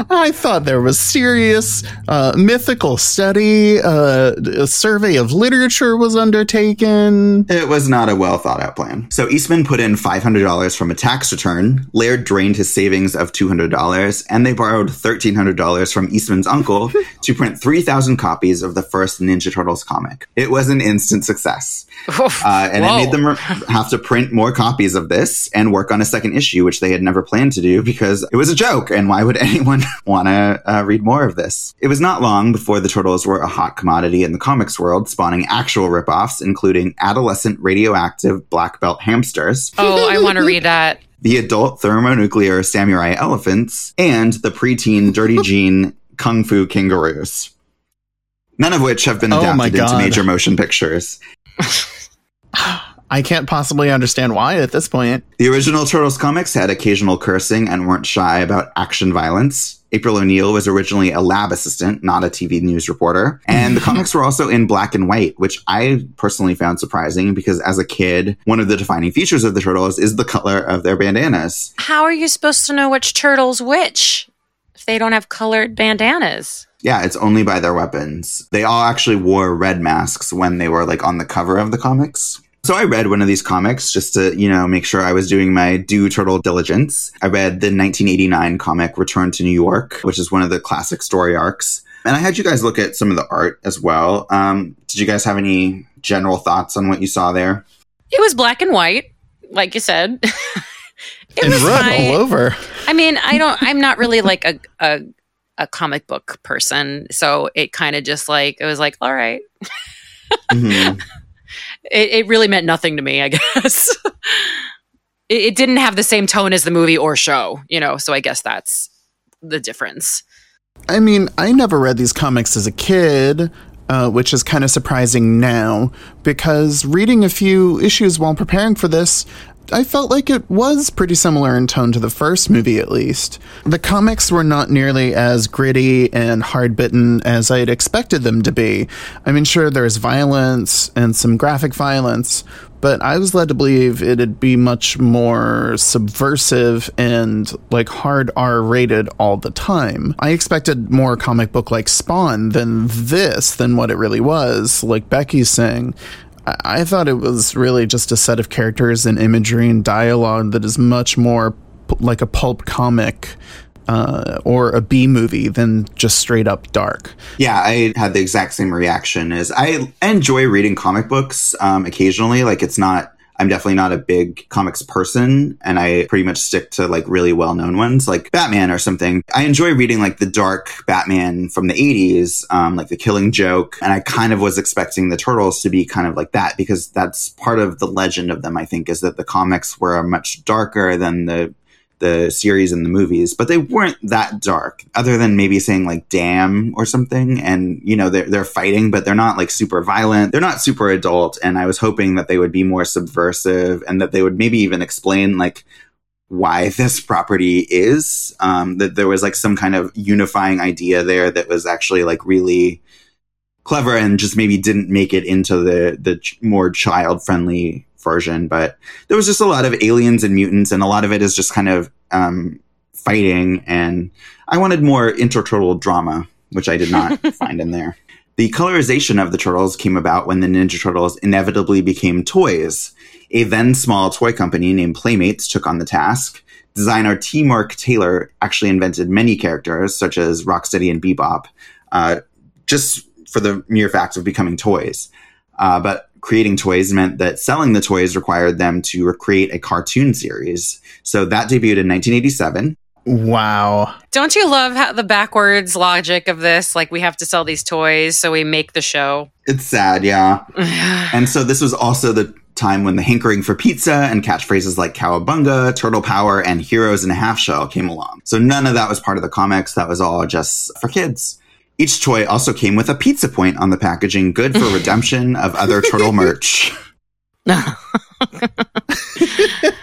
I thought there was serious uh, mythical study. Uh, a survey of literature was undertaken. it was not a well thought out plan. So Eastman put in five hundred dollars from a tax return. Laird drained his savings of two hundred dollars, and they borrowed thirteen hundred dollars from Eastman's uncle to print three thousand copies of the first Ninja Turtles comic. It was an instant success. Uh, and Whoa. it made them re- have to print more copies of this and work on a second issue, which they had never planned to do because it was a joke. And why would anyone want to uh, read more of this? It was not long before the turtles were a hot commodity in the comics world, spawning actual ripoffs, including adolescent radioactive black belt hamsters, Oh, I want to read that. the adult thermonuclear samurai elephants, and the preteen dirty jean kung fu kangaroos. None of which have been Oh my adapted into major motion pictures. I can't possibly understand why at this point. The original Turtles comics had occasional cursing and weren't shy about action violence. April O'Neil was originally a lab assistant, not a TV news reporter. And the comics were also in black and white, which I personally found surprising because as a kid, one of the defining features of the Turtles is the color of their bandanas. How are you supposed to know which turtle's which if they don't have colored bandanas? Yeah, it's only by their weapons. They all actually wore red masks when they were like on the cover of the comics. So I read one of these comics just to, you know, make sure I was doing my due turtle diligence. I read the 1989 comic Return to New York, which is one of the classic story arcs. And I had you guys look at some of the art as well. Um, did you guys have any general thoughts on what you saw there? It was black and white, like you said. it and fine. all over. I mean, I don't. I'm not really like a a, a comic book person, so it kind of just like it was like, all right. Mhm. It, it really meant nothing to me, I guess. it, it didn't have the same tone as the movie or show, you know. So I guess that's the difference. I mean, I never read these comics as a kid, uh, which is kind of surprising now, because reading a few issues while preparing for this, I felt like it was pretty similar in tone to the first movie, at least. The comics were not nearly as gritty and hard bitten as I'd expected them to be. I mean, sure, there's violence and some graphic violence, but I was led to believe it'd be much more subversive and like hard R rated all the time. I expected more comic book like Spawn than this, than what it really was, like Becky's saying. I-, thought it was really just a set of characters and imagery and dialogue that is much more p- like a pulp comic. Uh, or a B movie than just straight up dark. Yeah, I had the exact same reaction as I, I enjoy reading comic books um, occasionally. Like it's not I'm definitely not a big comics person and I pretty much stick to like really well known ones like Batman or something. I enjoy reading like the dark Batman from the 80s, um, like the Killing Joke. And I kind of was expecting the Turtles to be kind of like that because that's part of the legend of them, I think, is that the comics were much darker than the the series and the movies, but they weren't that dark, other than maybe saying like damn or something. And, you know, they're, they're fighting, but they're not like super violent. They're not super adult. And I was hoping that they would be more subversive and that they would maybe even explain like why this property is. Um, that there was like some kind of unifying idea there that was actually like really clever and just maybe didn't make it into the, the more child friendly version, but there was just a lot of aliens and mutants, and a lot of it is just kind of um, fighting. And I wanted more interturtle drama, which I did not find in there. The colorization of the turtles came about when the Ninja Turtles inevitably became toys. A then small toy company named Playmates took on the task. Designer T. Mark Taylor actually invented many characters, such as Rocksteady and Bebop, uh, just for the mere fact of becoming toys. Uh, but creating toys meant that selling the toys required them to create a cartoon series. So that debuted in 1987. Wow. Don't you love how the backwards logic of this? Like we have to sell these toys, so we make the show. It's sad, yeah. and so this was also the time when the hankering for pizza and catchphrases like cowabunga, turtle power, and heroes in a half shell came along. So none of that was part of the comics. That was all just for kids. Each toy also came with a pizza point on the packaging, good for redemption of other turtle merch.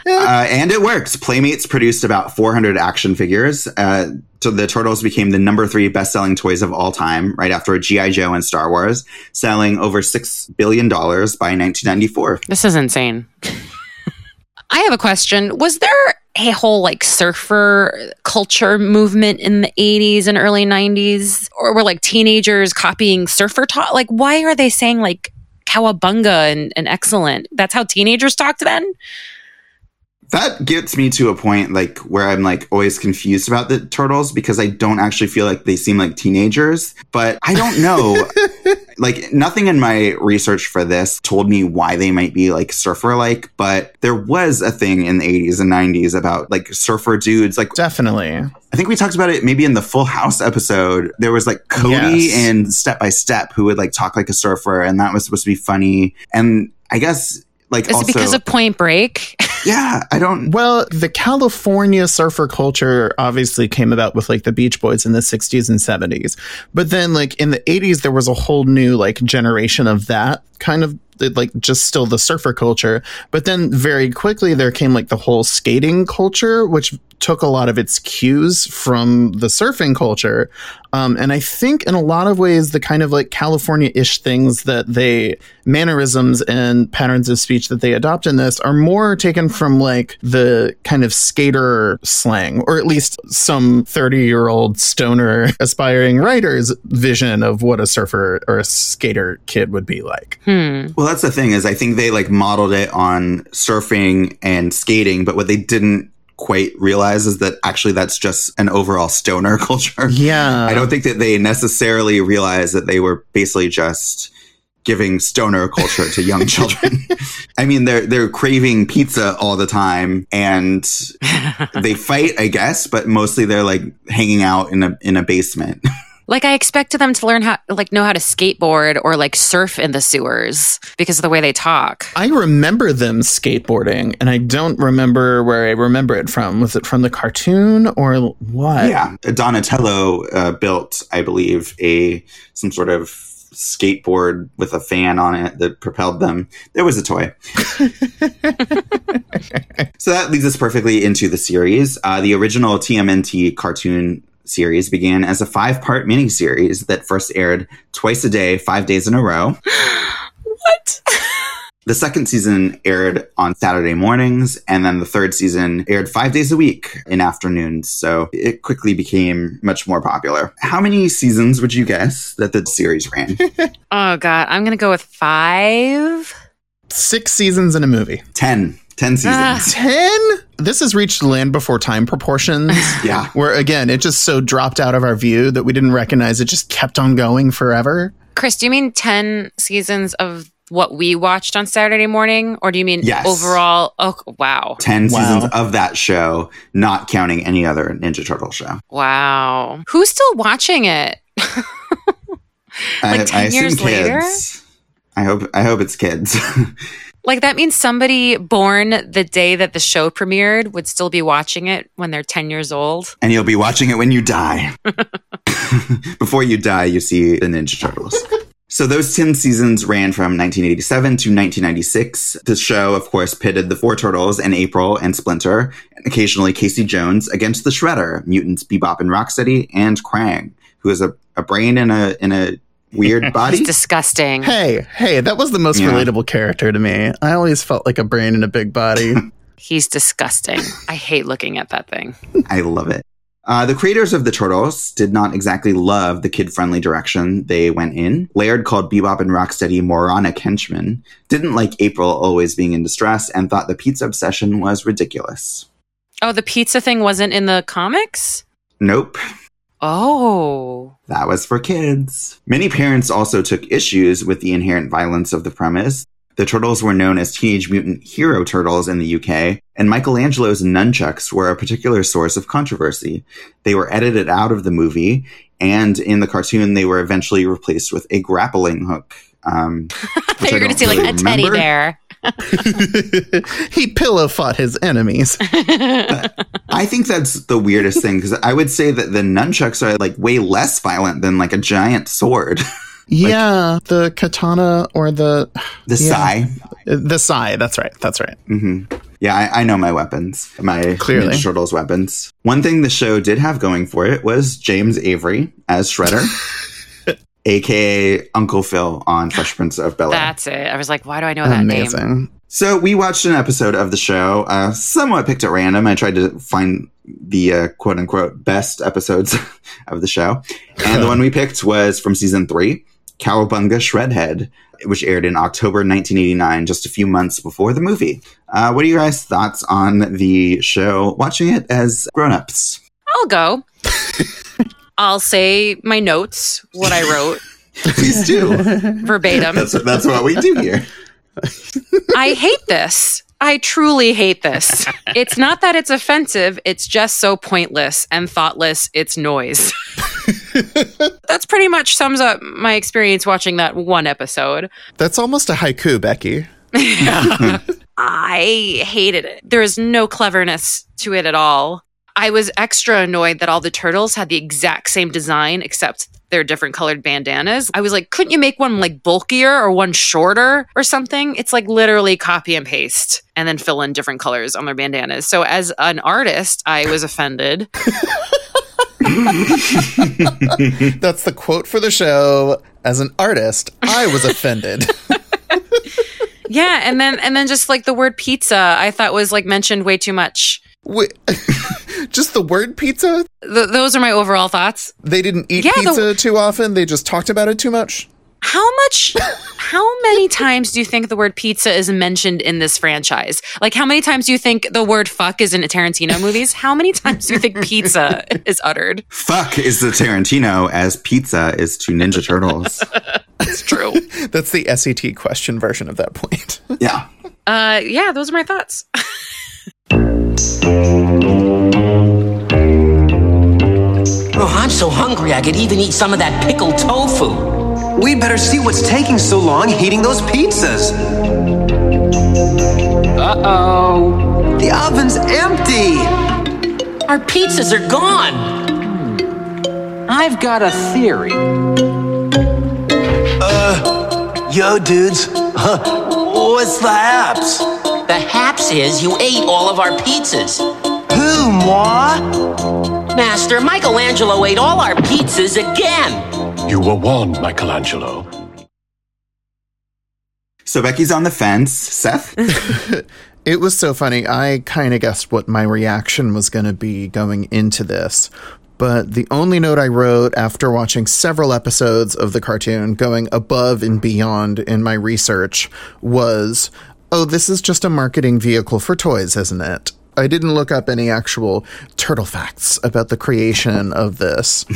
Uh, and it works. Playmates produced about 400 action figures. Uh, so the Turtles became the number three best-selling toys of all time, right after GI Joe and Star Wars, selling over six billion dollars by 1994. This is insane. I have a question. Was there a whole like surfer culture movement in the 80s and early 90s? Or were like teenagers copying surfer talk? Like, why are they saying like cowabunga and, and excellent? That's how teenagers talked then? That gets me to a point like where I'm like always confused about the turtles because I don't actually feel like they seem like teenagers. But I don't know. like nothing in my research for this told me why they might be like surfer like, but there was a thing in the 80s and 90s about like surfer dudes. Like Definitely. I think we talked about it maybe in the Full House episode. There was like Cody Yes. and Step by Step who would like talk like a surfer, and that was supposed to be funny. And I guess like Is also, it because of Point Break? yeah, I don't. Well, the California surfer culture obviously came about with like the Beach Boys in the 60s and 70s. But then like in the 80s there was a whole new like generation of that kind of like just still the surfer culture. But then very quickly there came like the whole skating culture which took a lot of its cues from the surfing culture. Um, and I think in a lot of ways, the kind of like California ish things that they, mannerisms and patterns of speech that they adopt in this are more taken from like the kind of skater slang, or at least some 30 year old stoner aspiring writer's vision of what a surfer or a skater kid would be like. Hmm. Well, that's the thing is I think they like modeled it on surfing and skating, but what they didn't quite realize is that actually that's just an overall stoner culture. Yeah. I don't think that they necessarily realized that they were basically just giving stoner culture to young children. I mean, they're they're craving pizza all the time, and they fight, I guess, but mostly they're like hanging out in a in a basement. Like I expected them to learn how, like, know how to skateboard or like surf in the sewers because of the way they talk. I remember them skateboarding, and I don't remember where I remember it from. Was it from the cartoon or what? yeah, Donatello uh, built, I believe, a some sort of skateboard with a fan on it that propelled them. There was a toy. so that leads us perfectly into the series. Uh, the original TMNT cartoon series began as a five-part miniseries that first aired twice a day, five days in a row. What? The second season aired on Saturday mornings, and then the third season aired five days a week in afternoons. So it quickly became much more popular. How many seasons would you guess that the series ran? Oh God, I'm gonna go with five. Six seasons in a movie. Ten. Ten seasons. Ah. 10? This has reached land before time proportions. Yeah. Where again, it just so dropped out of our view that we didn't recognize it just kept on going forever. Chris, do you mean ten seasons of what we watched on Saturday morning, or do you mean Yes. overall? Oh, wow, 10 Wow. seasons of that show, not counting any other Ninja Turtle show. wow. Who's still watching it? Like 10 years later? I hope I hope it's kids. Like that means somebody born the day that the show premiered would still be watching it when they're 10 years old. and you'll be watching it when you die. Before you die, you see the Ninja Turtles. So those 10 seasons ran from 1987 to 1996. The show, of course, pitted the four turtles and April and Splinter, and occasionally Casey Jones against the Shredder, mutants Bebop and Rocksteady, and Krang, who is a, a brain in a in a weird body. It's disgusting. Hey, hey, that was the most Yeah. relatable character to me. I always felt like a brain in a big body. He's disgusting. I hate looking at that thing. I love it. Uh, the creators of the Turtles did not exactly love the kid friendly direction they went in. Laird called Bebop and Rocksteady moronic henchmen, didn't like April always being in distress, and thought the pizza obsession was ridiculous. Oh, the pizza thing wasn't in the comics? Nope, Oh. That was for kids. Many parents also took issues with the inherent violence of the premise. The turtles were known as Teenage Mutant Hero Turtles in the UK, and Michelangelo's nunchucks were a particular source of controversy. They were edited out of the movie, and in the cartoon, they were eventually replaced with a grappling hook. Um, I thought you were going to say like a teddy bear. he pillow fought his enemies. I think that's the weirdest thing because I would say that the nunchucks are like way less violent than like a giant sword. yeah, the katana or the the Yeah. sai. the sai. That's right. That's right. Mm-hmm. Yeah, I, I know my weapons, my Clearly. Ninja Turtles weapons. One thing the show did have going for it was James Avery as Shredder, aka Uncle Phil on Fresh Prince of Bel Air. That's it. I was like, why do I know that name? Amazing. So we watched an episode of the show, uh, somewhat picked at random. I tried to find the uh, quote unquote best episodes of the show. And the one we picked was from season three, Cowabunga Shredhead, which aired in October 1989, just a few months before the movie. Uh, what are your guys' thoughts on the show, watching it as grown-ups? I'll go. I'll say my notes, what I wrote Please do. verbatim. that's, that's what we do here. I hate this. I truly hate this. It's not that it's offensive, it's just so pointless and thoughtless, it's noise. That's pretty much sums up my experience watching that one episode. That's almost a haiku, Becky. I hated it. There is no cleverness to it at all. I was extra annoyed that all the turtles had the exact same design except they're different colored bandanas. I was like, couldn't you make one like bulkier or one shorter or something? It's like literally copy and paste and then fill in different colors on their bandanas. So as an artist, I was offended. That's the quote for the show. As an artist, I was offended. Yeah, and then and then just like the word pizza, I thought was like mentioned way too much. Wait, just the word pizza? Th- those are my overall thoughts. They didn't eat Yeah, the- pizza too often. They just talked about it too much. How much, how many times do you think the word pizza is mentioned in this franchise? Like, how many times do you think the word fuck is in Tarantino movies? How many times do you think pizza is uttered? Fuck is the Tarantino as pizza is to Ninja Turtles. It's true. That's the SET question version of that point. yeah. Uh, yeah, those are my thoughts. so hungry I could even eat some of that pickled tofu. We better see what's taking so long heating those pizzas. Uh-oh. The oven's empty. Our pizzas are gone. I've got a theory. Uh, yo, dudes. Huh, what's the haps? The haps is you ate all of our pizzas. Who, moi? Master, Michelangelo ate all our pizzas again. You were warned, Michelangelo. So Becky's on the fence. Seth? It was so funny. I kind of guessed what my reaction was going to be going into this. But the only note I wrote after watching several episodes of the cartoon, going above and beyond in my research, was oh, this is just a marketing vehicle for toys, isn't it? I didn't look up any actual turtle facts about the creation of this.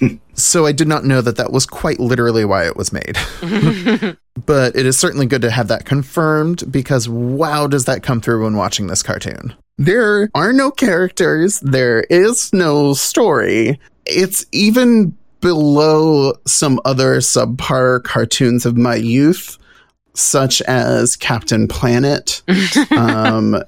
so I did not know that that was quite literally why it was made. but it is certainly good to have that confirmed because wow, does that come through when watching this cartoon? There are no characters, there is no story. It's even below some other subpar cartoons of my youth, such as Captain Planet. um,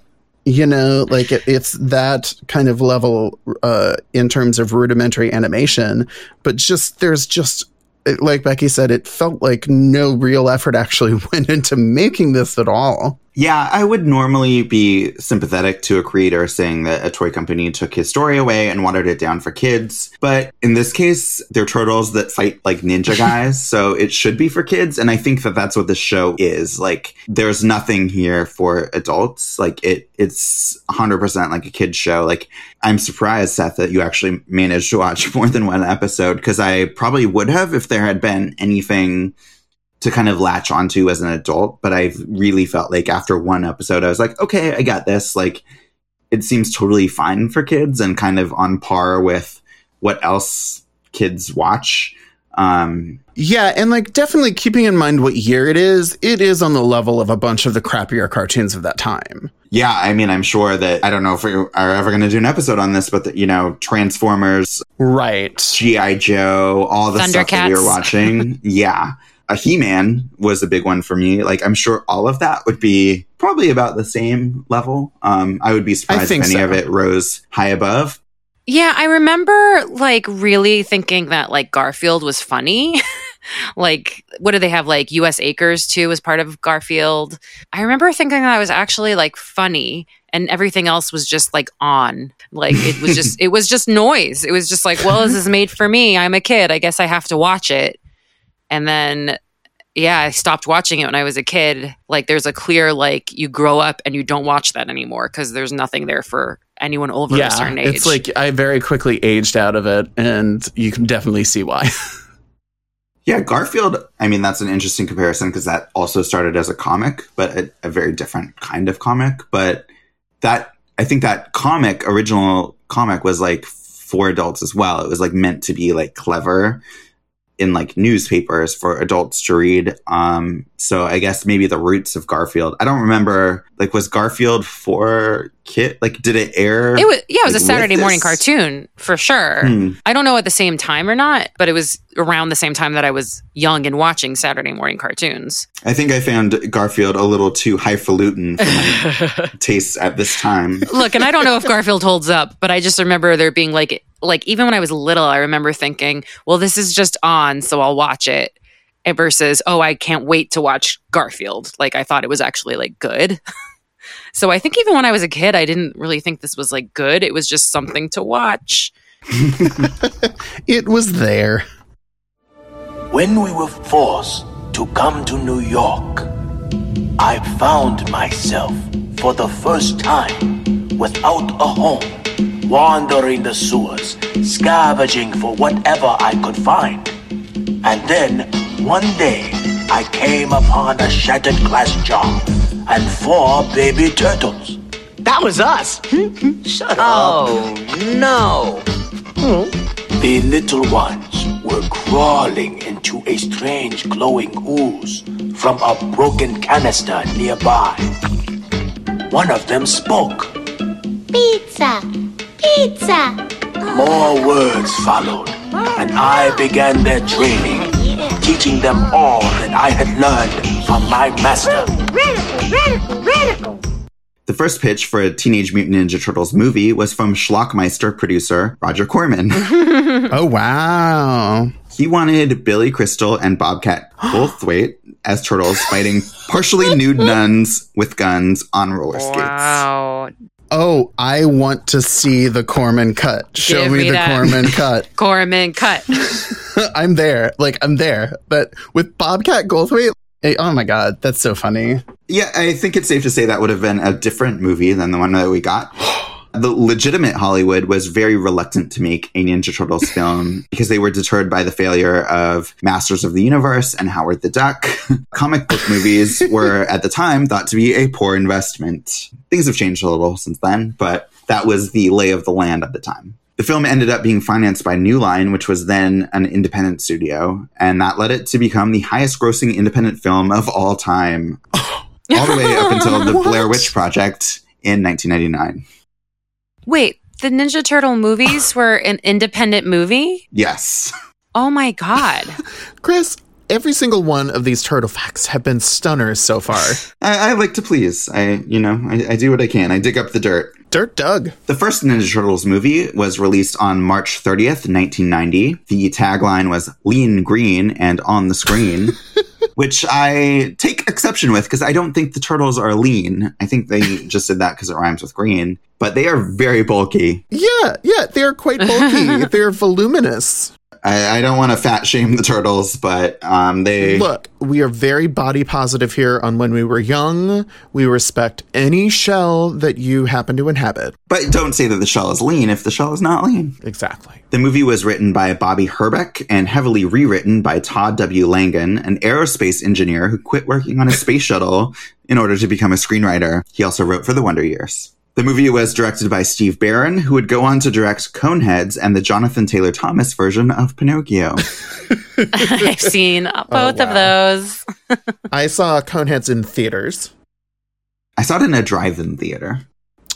you know, like it, it's that kind of level uh, in terms of rudimentary animation, but just there's just it- like Becky said, it felt like no real effort actually went into making this at all. Yeah, I would normally be sympathetic to a creator saying that a toy company took his story away and watered it down for kids. But in this case, they're turtles that fight like ninja guys, so it should be for kids. And I think that that's what this show is. Like, there's nothing here for adults. Like, it it's 100% like a kid's show. Like, I'm surprised, Seth, that you actually managed to watch more than one episode because I probably would have if there had been anything to kind of latch onto as an adult, but I've really felt like after one episode, I was like, okay, I got this. Like, it seems totally fine for kids and kind of on par with what else kids watch. Um, Yeah, and like definitely keeping in mind what year it is, it is on the level of a bunch of the crappier cartoons of that time. yeah, I mean, I'm sure that I don't know if we are ever going to do an episode on this, but the, you know, Transformers, Right. GI Joe, all the stuff that we were watching. yeah. A He Man was a big one for me. Like, I'm sure all of that would be probably about the same level. Um, I would be surprised if any so. of it rose high above. Yeah, I remember like really thinking that like Garfield was funny. like, what do they have? Like US Acres too as part of Garfield. I remember thinking that was actually like funny and everything else was just like on. Like it was just it was just noise. It was just like, well, this is made for me. I'm a kid. I guess I have to watch it. And then yeah, I stopped watching it when I was a kid. Like there's a clear like you grow up and you don't watch that anymore because there's nothing there for anyone over a certain age. it's like I very quickly aged out of it, and you can definitely see why. Yeah, Garfield, I mean, that's an interesting comparison because that also started as a comic, but a, a very different kind of comic. But that, I think that comic, original comic, was like for adults as well. It was like meant to be like clever in like newspapers for adults to read. Um, so I guess maybe the roots of Garfield. I don't remember, like, was Garfield for kid? Like, did it air? It was yeah, it was like, a Saturday morning this? cartoon for sure. Hmm. I don't know at the same time or not, but it was around the same time that I was young and watching Saturday morning cartoons. I think I found Garfield a little too highfalutin for my tastes at this time. Look, and I don't know if Garfield holds up, but I just remember there being like like even when I was little, I remember thinking, well, this is just on, so I'll watch it. Versus, oh, I can't wait to watch Garfield. Like I thought it was actually like good. so I think even when I was a kid, I didn't really think this was like good. It was just something to watch. it was there. When we were forced to come to New York, I found myself for the first time without a home, wandering the sewers, scavenging for whatever I could find. And then, one day, I came upon a shattered glass jar and four baby turtles. That was us. Hmm? Shut up. Oh, no. Hmm? The little ones were crawling into a strange glowing ooze from a broken canister nearby. One of them spoke. Pizza! Pizza! More words followed, and I began their training, teaching them all that I had learned from my master. Radical, radical, radical! The first pitch for a Teenage Mutant Ninja Turtles movie was from Schlockmeister producer Roger Corman. Oh wow. he wanted Billy Crystal and Bobcat Goldthwait as turtles fighting partially nude nuns with guns on roller skates. Wow. Oh, I want to see the Corman cut. Show Give me, me the that. Corman cut. Corman cut. I'm there. Like I'm there. But with Bobcat Goldthwait, oh my god, that's so funny. Yeah, I think it's safe to say that would have been a different movie than the one that we got. The legitimate Hollywood was very reluctant to make a Ninja Turtles film because they were deterred by the failure of Masters of the Universe and Howard the Duck. Comic book movies were at the time thought to be a poor investment. Things have changed a little since then, but that was the lay of the land at the time. The film ended up being financed by New Line, which was then an independent studio, and that led it to become the highest grossing independent film of all time, all the way up until the Blair Witch Project in 1999. Wait, the Ninja Turtle movies were an independent movie? Yes. Oh my god. Chris, every single one of these turtle facts have been stunners so far. I, I like to please. I, you know, I, I do what I can. I dig up the dirt. Dirt Dug. The first Ninja Turtles movie was released on March 30th, 1990. The tagline was lean green and on the screen, which I take exception with because I don't think the turtles are lean. I think they just did that because it rhymes with green, but they are very bulky. Yeah, yeah, they're quite bulky. they're voluminous. I, I don't want to fat shame the turtles, but um, they Look, we are very body positive here on when we were young. We respect any shell that you happen to inhabit. But don't say that the shell is lean if the shell is not lean. Exactly. The movie was written by Bobby Herbeck and heavily rewritten by Todd W. Langen, an aerospace engineer who quit working on a space shuttle in order to become a screenwriter. He also wrote for the Wonder Years. The movie was directed by Steve Barron, who would go on to direct Coneheads and the Jonathan Taylor Thomas version of Pinocchio. I've seen oh, both of wow. those. I saw Coneheads in theaters. I saw it in a drive-in theater.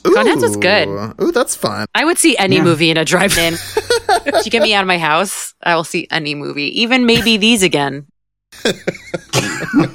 Coneheads was good. Ooh, that's fun. I would see any Yeah. movie in a drive-in. if you get me out of my house, I will see any movie, even maybe these again.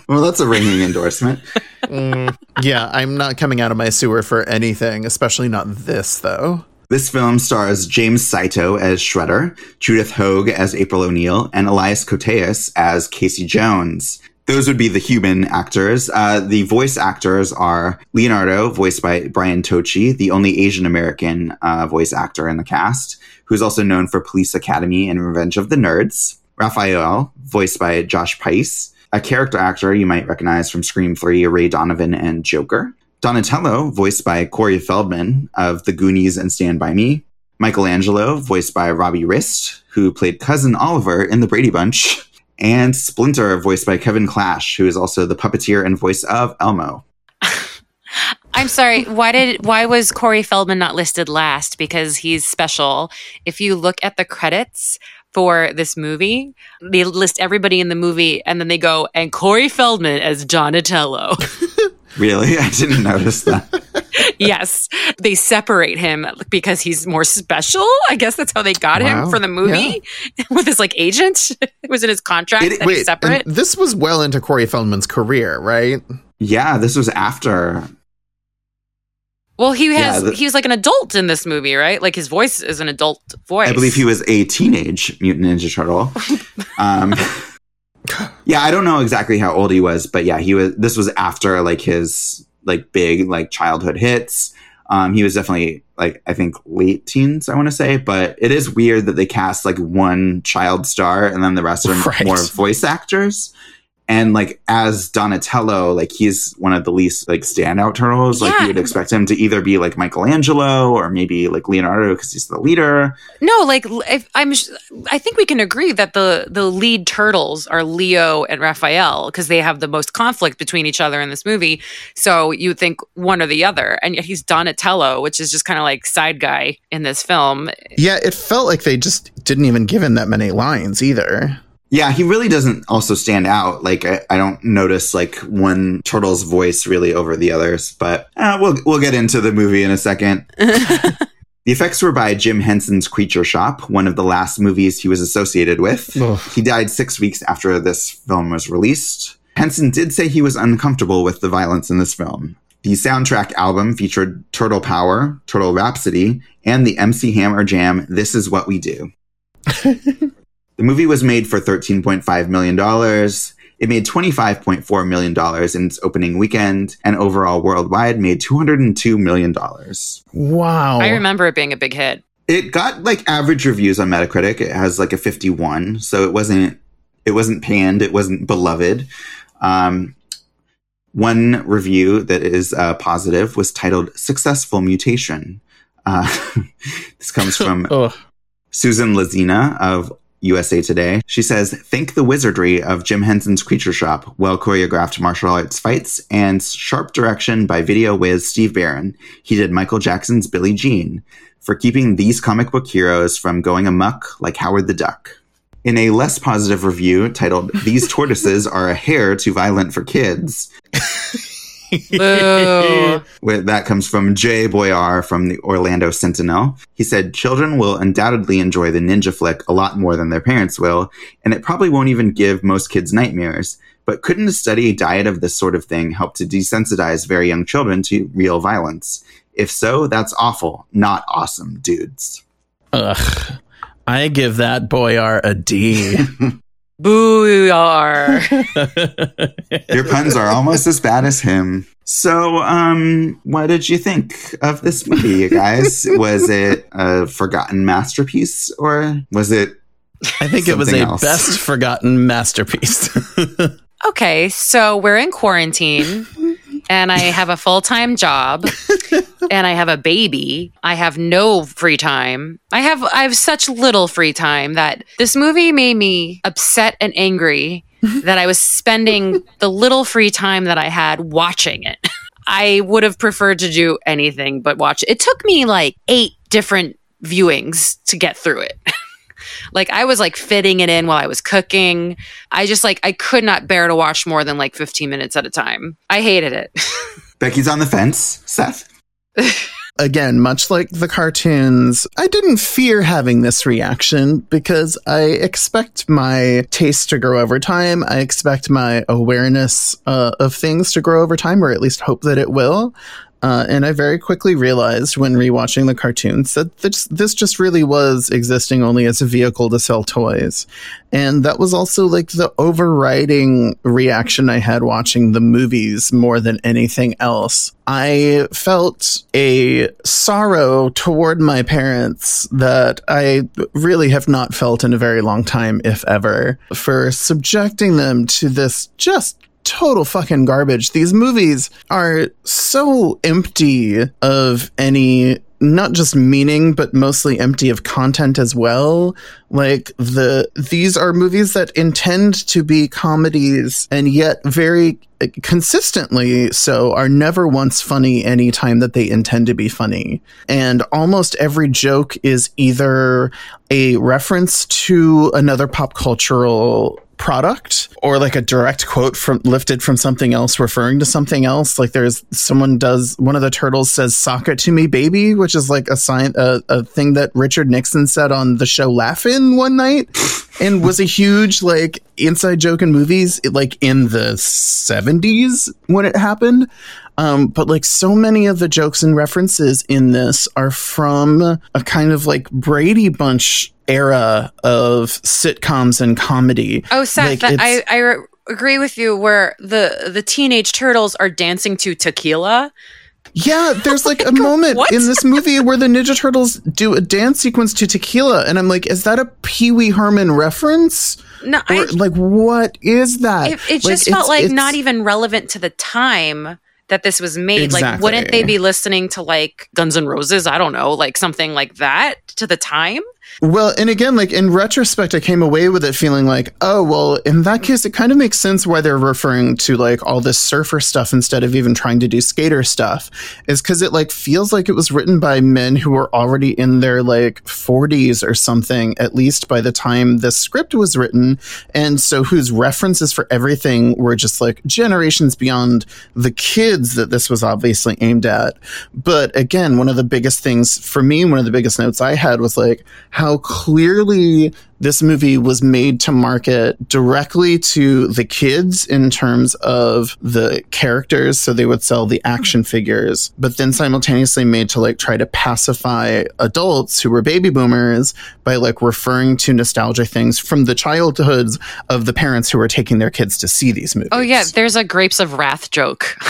Well, that's a ringing endorsement. Mm, yeah, I'm not coming out of my sewer for anything, especially not this, though. This film stars James Saito as Shredder, Judith Hoag as April O'Neil, and Elias Koteas as Casey Jones. Those would be the human actors. Uh, the voice actors are Leonardo, voiced by Brian Tochi, the only Asian American uh, voice actor in the cast, who's also known for Police Academy and Revenge of the Nerds. Raphael, voiced by Josh Pais, a character actor you might recognize from Scream 3, Ray Donovan, and Joker. Donatello, voiced by Corey Feldman of The Goonies and Stand By Me. Michelangelo, voiced by Robbie Rist, who played cousin Oliver in The Brady Bunch. And Splinter, voiced by Kevin Clash, who is also the puppeteer and voice of Elmo. I'm sorry. Why did why was Corey Feldman not listed last? Because he's special. If you look at the credits for this movie, they list everybody in the movie, and then they go and Corey Feldman as Donatello. Really? I didn't notice that. yes, they separate him because he's more special. I guess that's how they got Wow. him for the movie with his like agent. it was in his contract It- that he's Wait, separate. and this was well into Corey Feldman's career, right? Yeah, this was after. Well, he has Yeah, the- he was like an adult in this movie, right? Like his voice is an adult voice. I believe he was a teenage Mutant Ninja Turtle. Um, yeah, I don't know exactly how old he was, but yeah, he was. This was after like his like big like childhood hits. Um, he was definitely like I think late teens, I want to say, but it is weird that they cast like one child star and then the rest are Right. more voice actors. And like as Donatello, like he's one of the least like standout turtles. Like Yeah. you would expect him to either be like Michelangelo or maybe like Leonardo because he's the leader. No, like if I'm, I think we can agree that the the lead turtles are Leo and Raphael because they have the most conflict between each other in this movie. So you would think one or the other, and yet he's Donatello, which is just kind of like side guy in this film. Yeah, it felt like they just didn't even give him that many lines either. Yeah, he really doesn't also stand out. Like I, I don't notice like one turtle's voice really over the others, but uh, we'll we'll get into the movie in a second. the effects were by Jim Henson's Creature Shop, one of the last movies he was associated with. Ugh. He died six weeks after this film was released. Henson did say he was uncomfortable with the violence in this film. The soundtrack album featured Turtle Power, Turtle Rhapsody, and the MC Hammer Jam This Is What We Do. The movie was made for $13.5 million. It made $25.4 million in its opening weekend, and overall worldwide made $202 million. Wow. I remember it being a big hit. It got like average reviews on Metacritic. It has like a 51, so it wasn't it wasn't panned, it wasn't beloved. Um, one review that is uh, positive was titled "Successful Mutation." Uh, this comes from Ugh. Susan Lazina of USA Today. She says, Thank the wizardry of Jim Henson's Creature Shop, well choreographed martial arts fights, and sharp direction by video whiz Steve Barron. He did Michael Jackson's Billie Jean. for keeping these comic book heroes from going amuck like Howard the Duck. In a less positive review titled These Tortoises Are a Hair Too Violent for Kids, Boo. Where that comes from Jay Boyar from the Orlando Sentinel. He said, Children will undoubtedly enjoy the ninja flick a lot more than their parents will, and it probably won't even give most kids nightmares. But couldn't a steady diet of this sort of thing help to desensitize very young children to real violence? If so, that's awful, not awesome, dudes. Ugh. I give that Boyar a D. Booyar. Your puns are almost as bad as him. So, um, what did you think of this movie, you guys? was it a forgotten masterpiece or was it I think it was a else. best forgotten masterpiece. Okay, so we're in quarantine and I have a full time job and I have a baby. I have no free time. I have I have such little free time that this movie made me upset and angry that I was spending the little free time that I had watching it. I would have preferred to do anything but watch it. It took me like eight different viewings to get through it. like I was like fitting it in while I was cooking. I just like I could not bear to watch more than like 15 minutes at a time. I hated it. Becky's on the fence? Seth? Again, much like the cartoons, I didn't fear having this reaction because I expect my taste to grow over time. I expect my awareness uh, of things to grow over time, or at least hope that it will. Uh, and I very quickly realized when rewatching the cartoons that this, this just really was existing only as a vehicle to sell toys. And that was also like the overriding reaction I had watching the movies more than anything else. I felt a sorrow toward my parents that I really have not felt in a very long time, if ever, for subjecting them to this just total fucking garbage. These movies are so empty of any not just meaning but mostly empty of content as well like the these are movies that intend to be comedies and yet very consistently so are never once funny anytime that they intend to be funny and almost every joke is either a reference to another pop cultural product or like a direct quote from lifted from something else referring to something else? Like there's someone does one of the turtles says sock it to me baby which is like a sign a, a thing that richard nixon said on the show laugh-in one night. And was a huge like inside joke in movies like in the 70s when it happened. Um, but like so many of the jokes and references in this are from a kind of like Brady Bunch era of sitcoms and comedy. Oh, Seth, Like, I I re- agree with you. Where the the teenage turtles are dancing to tequila. Yeah, there's oh like a moment what? in this movie where the Ninja Turtles do a dance sequence to tequila, and I'm like, is that a Pee Wee Herman reference? No, Or, I, like, what is that? it, it Like, just felt it's- like it's- not even relevant to the time that this was made. Like, wouldn't they be listening to like Guns N' Roses? I don't know, like something like that to the time. Well, and again, like in retrospect, I came away with it feeling like, oh, well, in that case, it kind of makes sense why they're referring to like all this surfer stuff instead of even trying to do skater stuff. Is because it like feels like it was written by men who were already in their like 40s or something, at least by the time the script was written. And so whose references for everything were just like generations beyond the kids that this was obviously aimed at. But again, one of the biggest things for me, one of the biggest notes I had was like how clearly this movie was made to market directly to the kids in terms of the characters. So they would sell the action figures, but then simultaneously made to like try to pacify adults who were baby boomers by like referring to nostalgia things from the childhoods of the parents who were taking their kids to see these movies. Oh yeah, there's a Grapes of Wrath joke.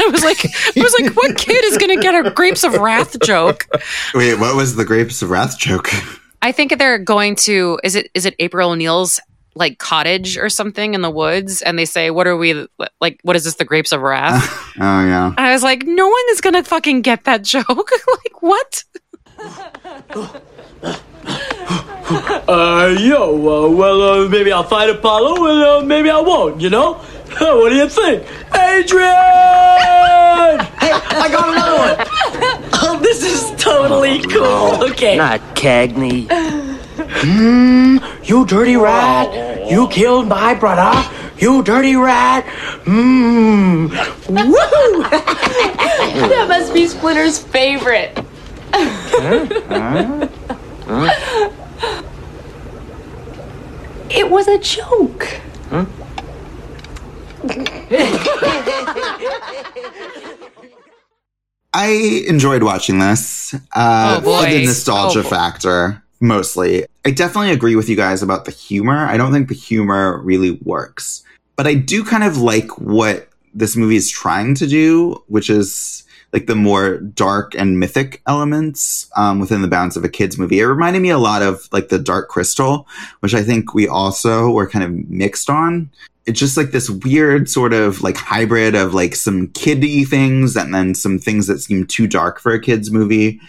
I was like, I was like, what kid is gonna get a Grapes of Wrath joke? Wait, what was the Grapes of Wrath joke? I think they're going to is it is it April O'Neil's like cottage or something in the woods, and they say, "What are we like? What is this? The Grapes of Wrath?" Oh, yeah. And I was like, no one is gonna fucking get that joke. like what? Uh, yo, uh, well, uh, maybe I'll fight Apollo and uh, maybe I won't, you know? what do you think? Adrian! Hey, I got another one. Oh, this is totally cool. Okay. Not Cagney. Hmm, you dirty rat. You killed my brother. You dirty rat. Mmm. Woo! that must be Splinter's favorite. It was a joke. I enjoyed watching this. Uh, Oh, boy. For the nostalgia Oh, factor, mostly. I definitely agree with you guys about the humor. I don't think the humor really works. But I do kind of like what this movie is trying to do, which is like the more dark and mythic elements um, within the bounds of a kids movie. It reminded me a lot of like the Dark Crystal, which I think we also were kind of mixed on it's just like this weird sort of like hybrid of like some kiddie things and then some things that seem too dark for a kids movie.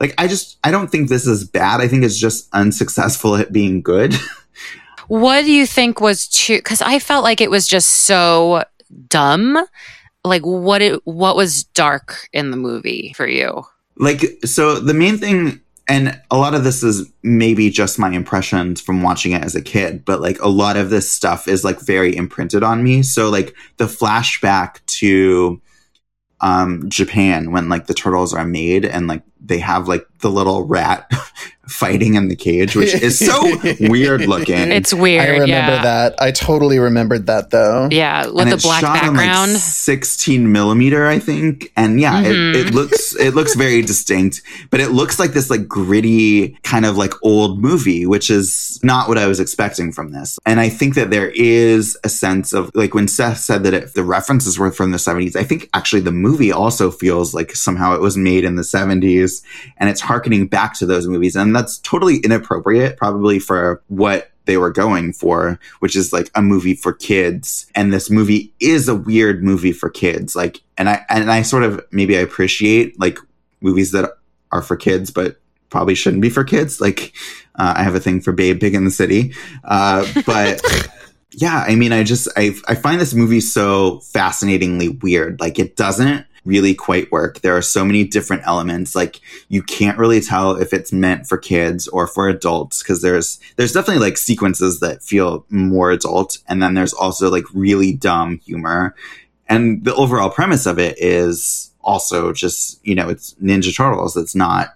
Like I just I don't think this is bad. I think it's just unsuccessful at being good. What do you think was too? Because I felt like it was just so dumb. Like what it what was dark in the movie for you? like so the main thing and a lot of this is maybe just my impressions from watching it as a kid but like a lot of this stuff is like very imprinted on me. So like the flashback to um japan when like the turtles are made and like they have like the little rat fighting in the cage which is so weird looking It's weird. I remember yeah. that. I totally remembered that though. Yeah, with and the it's black shot on, background. like 16 millimeter, I think. And yeah, Mhm. it, it looks it looks very distinct, but it looks like this like gritty kind of like old movie, which is not what I was expecting from this. And I think that there is a sense of like when Seth said that if the references were from the 70s, I think actually the movie also feels like somehow it was made in the 70s and it's harkening back to those movies. And that's totally inappropriate, probably for what they were going for, which is like a movie for kids. And this movie is a weird movie for kids. Like, and I, and I sort of maybe I appreciate like movies that are for kids, but probably shouldn't be for kids. Like, uh, I have a thing for Babe Pig in the City. Uh, but yeah, I mean, I just, I, I find this movie so fascinatingly weird. Like, it doesn't really quite work. There are so many different elements. Like, you can't really tell if it's meant for kids or for adults because there's, there's definitely like sequences that feel more adult. And then there's also like really dumb humor. And the overall premise of it is also just, you know, it's Ninja Turtles. It's not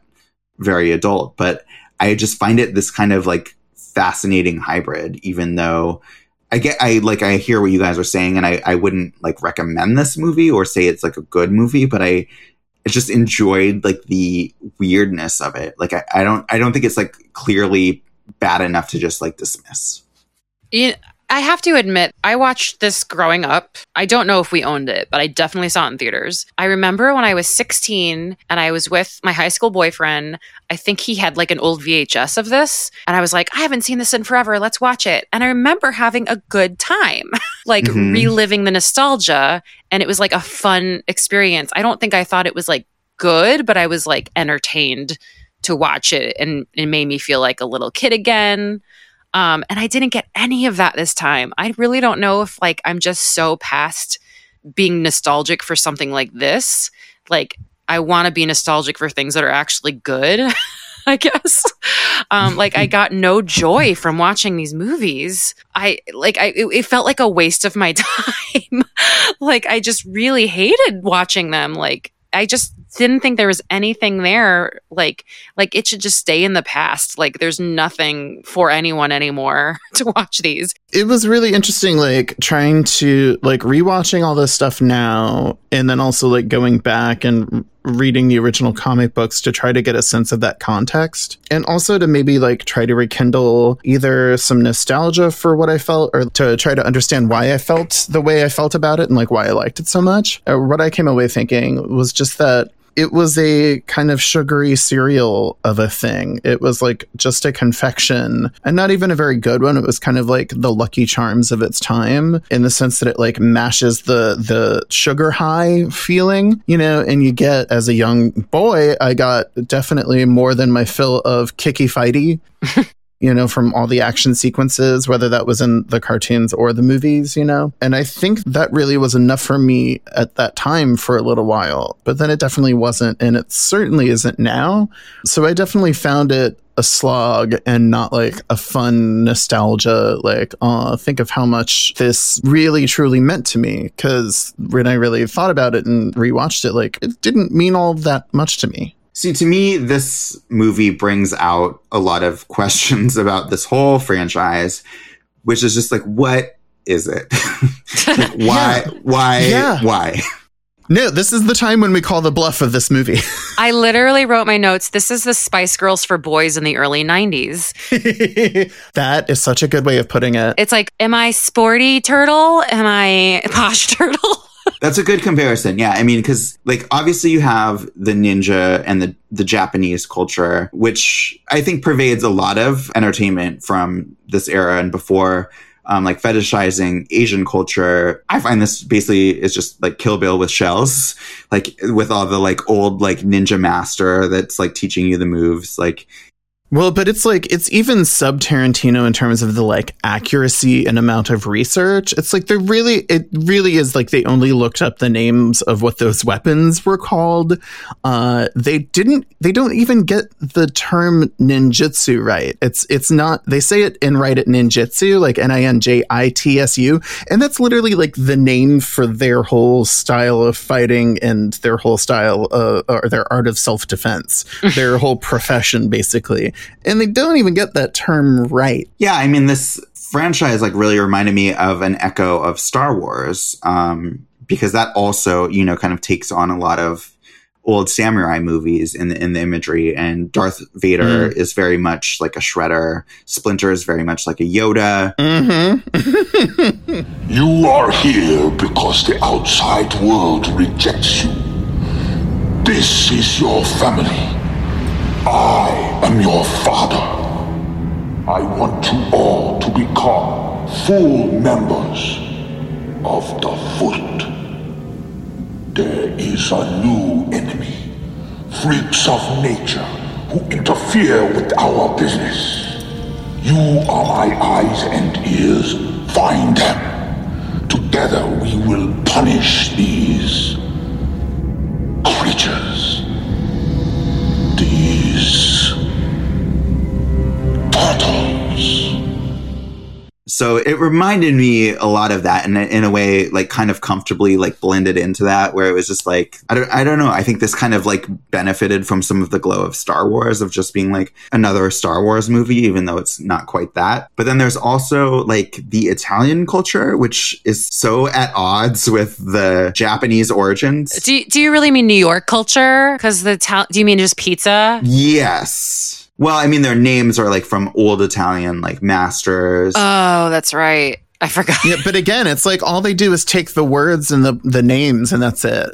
very adult, but I just find it this kind of like fascinating hybrid, even though I get, I like, I hear what you guys are saying and I, I wouldn't like recommend this movie or say it's like a good movie, but I, just enjoyed like the weirdness of it. Like, I, I don't, I don't think it's like clearly bad enough to just like dismiss. You, I have to admit, I watched this growing up. I don't know if we owned it, but I definitely saw it in theaters. I remember when I was 16 and I was with my high school boyfriend. I think he had like an old VHS of this. And I was like, I haven't seen this in forever. Let's watch it. And I remember having a good time, like Mhm. reliving the nostalgia. And it was like a fun experience. I don't think I thought it was like good, but I was like entertained to watch it and it made me feel like a little kid again. Um, and I didn't get any of that this time. I really don't know if like I'm just so past being nostalgic for something like this. Like I want to be nostalgic for things that are actually good. I guess. Um, like I got no joy from watching these movies. I like I it, it felt like a waste of my time. like I just really hated watching them. Like I just didn't think there was anything there. Like like it should just stay in the past. Like there's nothing for anyone anymore to watch these. It was really interesting, like trying to like rewatching all this stuff now, and then also like going back and reading the original comic books to try to get a sense of that context, and also to maybe like try to rekindle either some nostalgia for what I felt, or to try to understand why I felt the way I felt about it and like why I liked it so much. Uh, what I came away thinking was just that it was a kind of sugary cereal of a thing. It was like just a confection and not even a very good one. It was kind of like the lucky charms of its time in the sense that it like mashes the the sugar high feeling, you know, and you get as a young boy, I got definitely more than my fill of kicky fighty you know, from all the action sequences, whether that was in the cartoons or the movies, you know. And I think that really was enough for me at that time for a little while. But then it definitely wasn't, and it certainly isn't now. So I definitely found it a slog and not like a fun nostalgia like oh think of how much this really truly meant to me because when i really thought about it and rewatched it like it didn't mean all that much to me See, to me, this movie brings out a lot of questions about this whole franchise, which is just like, what is it? like, why? Yeah. Why? Yeah. Why? no this is the time when we call the bluff of this movie I literally wrote my notes. This is the Spice Girls for boys in the early 90s. that is such a good way of putting it It's like, am I sporty turtle? Am I posh turtle? That's a good comparison. Yeah. I mean, because like obviously you have the ninja and the, the Japanese culture, which I think pervades a lot of entertainment from this era and before. Um, like fetishizing Asian culture. I find this basically is just like Kill Bill with shells, like with all the like old like ninja master that's like teaching you the moves. Like Well, but it's like it's even sub Tarantino in terms of the like accuracy and amount of research. It's like they're really it really is like they only looked up the names of what those weapons were called. Uh they didn't they don't even get the term ninjutsu right. It's it's not they say it and write it ninjitsu, like N I N J I T S U, and that's literally like the name for their whole style of fighting and their whole style uh, or their art of self-defense. their whole profession basically and they don't even get that term right. Yeah, I mean, this franchise like really reminded me of an echo of Star Wars, um, because that also, you know, kind of takes on a lot of old samurai movies in the in the imagery. And Darth Vader is very much like a shredder. Splinter is very much like a Yoda. Mm-hmm. You are here because the outside world rejects you. This is your family. I am your father. I want you all to become full members of the Foot. There is a new enemy. Freaks of nature who interfere with our business. You are my eyes and ears. Find them. Together we will punish these creatures. These turtles. So it reminded me a lot of that, and in a way, like kind of comfortably like blended into that, where it was just like I don't, I don't know. I think this kind of like benefited from some of the glow of Star Wars of just being like another Star Wars movie, even though it's not quite that. But then there's also like the Italian culture, which is so at odds with the Japanese origins. do, you- do you really mean New York culture? Because the ta- do you mean just pizza? Yes. Well, I mean, their names are like from old Italian like masters. Oh, that's right. I forgot. Yeah, but again, it's like all they do is take the words and the the names and that's it.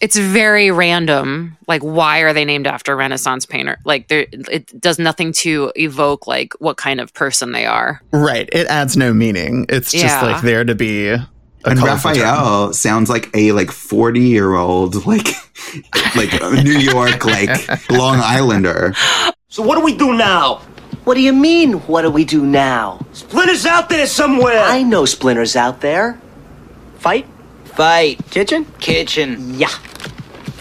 It's very random. Like, why are they named after Renaissance painter? Like, there, it does nothing to evoke like what kind of person they are. Right. It adds no meaning. It's just Yeah. like there to be a and colorful term. Raphael sounds like a like 40 year old like like New York like Long Islander. So what do we do now? What do you mean, what do we do now? Splinter's out there somewhere. I know Splinter's out there. Fight? Fight. Kitchen? Kitchen. Yeah.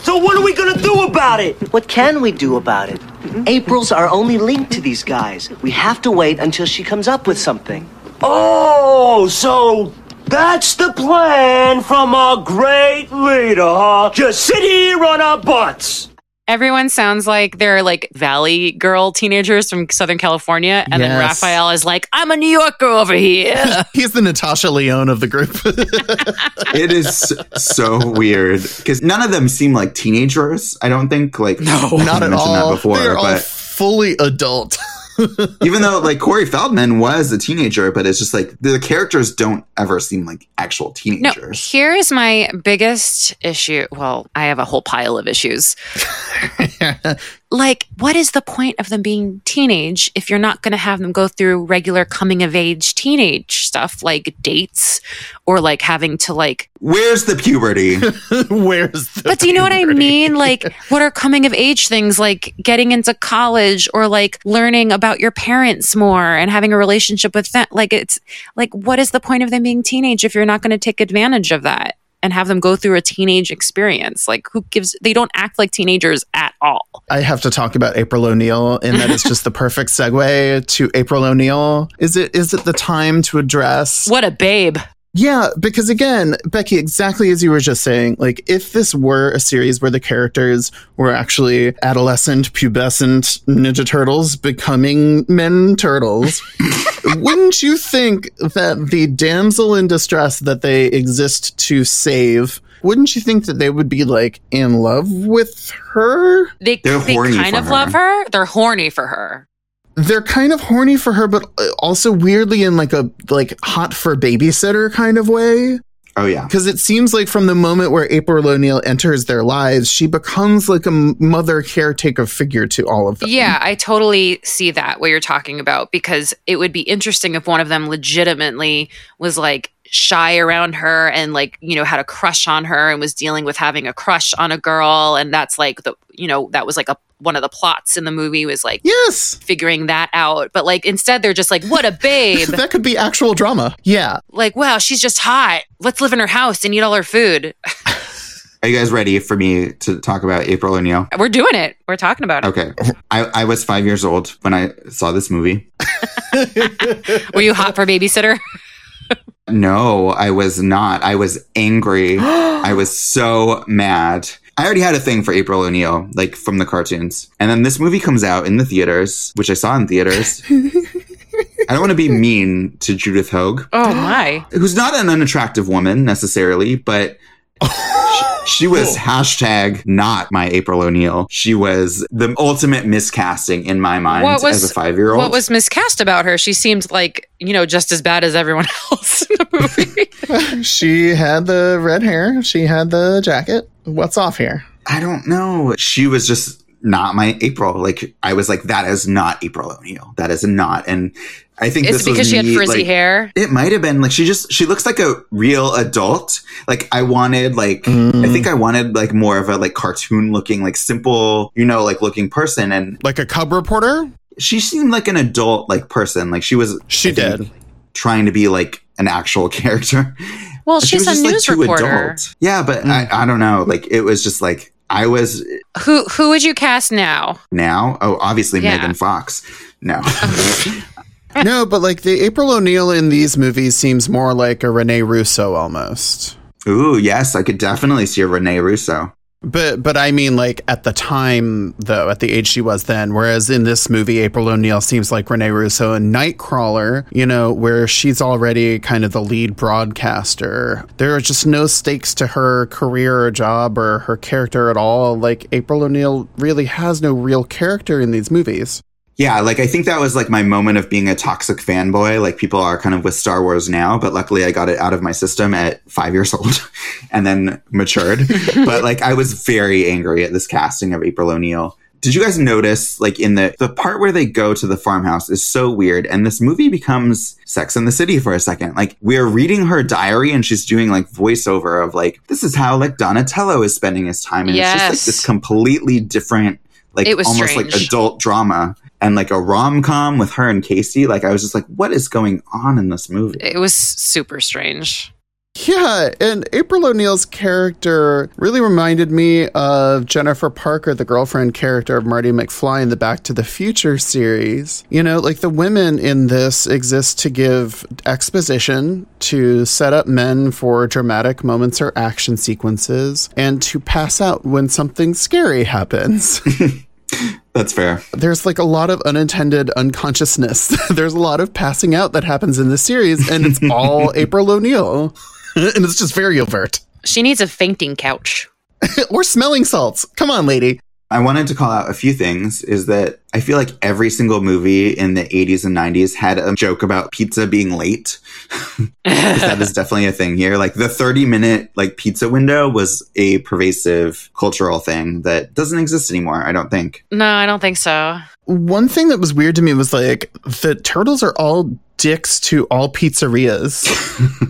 So what are we gonna do about it? What can we do about it? Mm-hmm. April's our only link to these guys. We have to wait until she comes up with something. Oh, so that's the plan from our great leader, huh? Just sit here on our butts. Everyone sounds like they're like Valley girl teenagers from Southern California, and then Yes. Raphael is like, "I'm a New Yorker over here." He's the Natasha Lyonne of the group. It is so weird because none of them seem like teenagers. I don't think like no, Not at all. That before, They're all but fully adult. even though like Corey Feldman was a teenager, but it's just like the characters don't ever seem like actual teenagers. No, teenagers. here's my biggest issue. Well, I have a whole pile of issues. like, what is the point of them being teenage if you're not going to have them go through regular coming of age teenage stuff like dates or like having to like Where's the puberty? Where's the But do you know what I mean? Like, what are coming of age things like getting into college or like learning about your parents more and having a relationship with them? Like, it's like, what is the point of them being teenage if you're not going to take advantage of that and have them go through a teenage experience? Like, who gives, they don't act like teenagers at all. I have to talk about April O'Neil, and that is just the perfect segue to April O'Neil. Is it is it the time to address What a babe. Yeah, because again, Becky, exactly as you were just saying, like if this were a series where the characters were actually adolescent, pubescent Ninja Turtles becoming men turtles, wouldn't you think that the damsel in distress that they exist to save, wouldn't you think that they would be like in love with her? They, They're they kind of her. love her. They're horny for her. They're kind of horny for her, but uh, also weirdly in like a like hot for babysitter kind of way. Oh yeah. Because it seems like from the moment where April O'Neil enters their lives, she becomes like a mother caretaker figure to all of them. Yeah, I totally see that what you're talking about because it would be interesting if one of them legitimately was like shy around her and like, you know, had a crush on her and was dealing with having a crush on a girl and that's like the you know, that was like a one of the plots in the movie was like yes figuring that out but like instead they're just like what a babe that could be actual drama. Yeah. like wow she's just hot let's live in her house and eat all her food Are you guys ready for me to talk about April O'Neil? we're doing it we're talking about it Okay. I, I was five years old when I saw this movie. were you hot for babysitter No, I was not. I was angry. I was so mad. I already had a thing for April O'Neil, like from the cartoons. And then this movie comes out in the theaters, which I saw in theaters. I don't want to be mean to Judith Hoag, oh my who's not an unattractive woman necessarily, but she, she was hashtag not my April O'Neil. She was the ultimate miscasting in my mind What was- as a five year old. What was miscast about her? She seemed like, you know, just as bad as everyone else in the movie. She had the red hair. She had the jacket. What's off here? I don't know. She was just not my April. Like I was like, that is not April O'Neil. That is not. And I think Is this because was she had me, frizzy like- hair? It might have been like she just she looks like a real adult. Like I wanted like I mm. think I wanted like more of a like cartoon looking like simple you know like looking person and Like a cub reporter? She seemed like an adult like person like she was She I think, did. trying to be like an actual character. Well, She she's was a just, like, news too reporter. adult. Yeah, but I, mm. I don't know. Like it was just like I was Who who would you cast now? now. Oh, obviously Yeah. Megan Fox. No. no, but like the April O'Neil in these movies seems more like a Rene Russo almost. Ooh, yes, I could definitely see a Rene Russo. But but I mean like at the time though, at the age she was then, whereas in this movie April O'Neil seems like Rene Russo in Nightcrawler, you know, where she's already kind of the lead broadcaster. There are just no stakes to her career or job or her character at all. Like April O'Neil really has no real character in these movies. Yeah, like I think that was like my moment of being a toxic fanboy. Like people are kind of with Star Wars now, but luckily I got it out of my system at five years old and then matured. but like I was very angry at this casting of April O'Neil. Did you guys notice like in the the part where they go to the farmhouse is so weird and this movie becomes Sex in the City for a second. Like we're reading her diary and she's doing like voiceover of like this is how like Donatello is spending his time and it's just like this completely different like It was almost like adult drama and like a rom-com with her and Casey. Like I was just like what is going on in this movie? It was super strange. Yeah, and April O'Neil's character really reminded me of Jennifer Parker, the girlfriend character of Marty McFly in the Back to the Future series. You know, like the women in this exist to give exposition, to set up men for dramatic moments or action sequences, and to pass out when something scary happens. That's fair. There's like a lot of unintended unconsciousness. There's a lot of passing out that happens in this series, and it's all April O'Neil. and it's just very overt. She needs a fainting couch. or smelling salts. Come on, lady. I wanted to call out a few things is that I feel like every single movie in the 80s and 90s had a joke about pizza being late. that is definitely a thing here. Like the 30 minute like pizza window was a pervasive cultural thing that doesn't exist anymore, I don't think. No, I don't think so. One thing that was weird to me was like the turtles are all dicks to all pizzerias.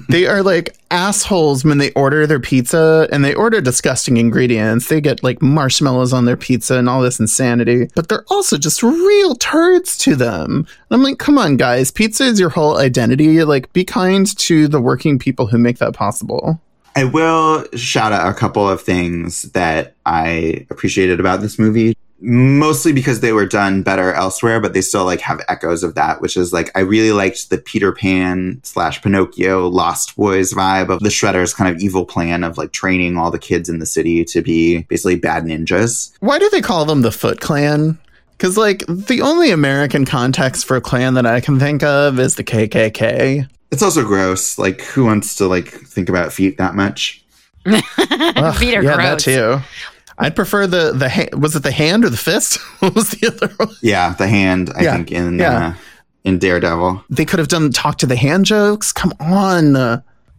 they are like assholes when they order their pizza and they order disgusting ingredients. They get like marshmallows on their pizza and all this insanity, but they're also just real turds to them. And I'm like, come on, guys, pizza is your whole identity. Like, be kind to the working people who make that possible. I will shout out a couple of things that I appreciated about this movie. Mostly because they were done better elsewhere, but they still like have echoes of that, which is like I really liked the Peter Pan slash Pinocchio Lost Boys vibe of the Shredder's kind of evil plan of like training all the kids in the city to be basically bad ninjas. Why do they call them the Foot Clan? Because, like, the only American context for a clan that I can think of is the KKK. It's also gross. Like, who wants to like think about feet that much? Ugh, Feet are yeah, that too. I'd prefer the the ha- was it the hand or the fist? what was the other one? Yeah, the hand. I Yeah, think in yeah. uh, in Daredevil. They could have done talk to the hand jokes. Come on.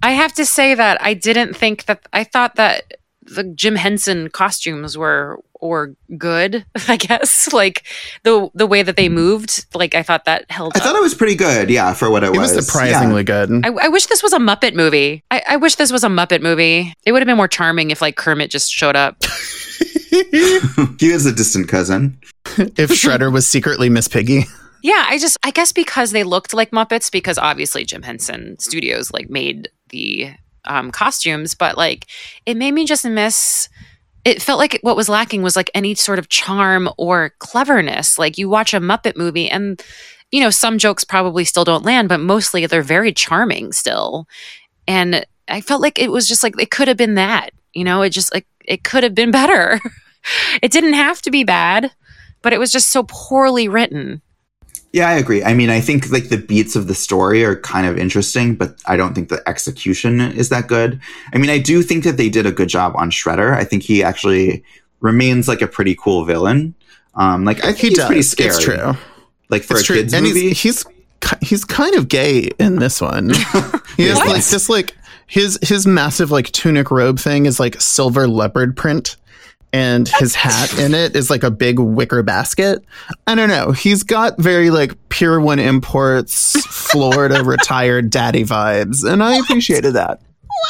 I have to say that I didn't think that I thought that the Jim Henson costumes were were good, I guess. Like the the way that they moved, like I thought that held I up. thought it was pretty good. Yeah, for what it, It was surprisingly good. I, I wish this was a Muppet movie. I, I wish this was a Muppet movie. It would have been more charming if like Kermit just showed up. he is a distant cousin. if Shredder was secretly Miss Piggy. Yeah, I just I guess because they looked like Muppets because obviously Jim Henson Studios like made the um, costumes, but like it made me just miss. It felt like what was lacking was like any sort of charm or cleverness. Like you watch a Muppet movie and you know some jokes probably still don't land, but mostly they're very charming still. And I felt like it was just like it could have been that. You know, it just like it could have been better. it didn't have to be bad, but it was just so poorly written. Yeah, I agree. I mean, I think like the beats of the story are kind of interesting, but I don't think the execution is that good. I mean, I do think that they did a good job on Shredder. I think he actually remains like a pretty cool villain. Um, like I think He he's does. pretty It's scary. true. Like for It's a true. kids and movie. he's he's he's kind of gay in this one. he has like this like his his massive like tunic robe thing is like silver leopard print and his hat in it is like a big wicker basket. I don't know. He's got very like Pier 1 Imports Florida retired daddy vibes and I appreciated that.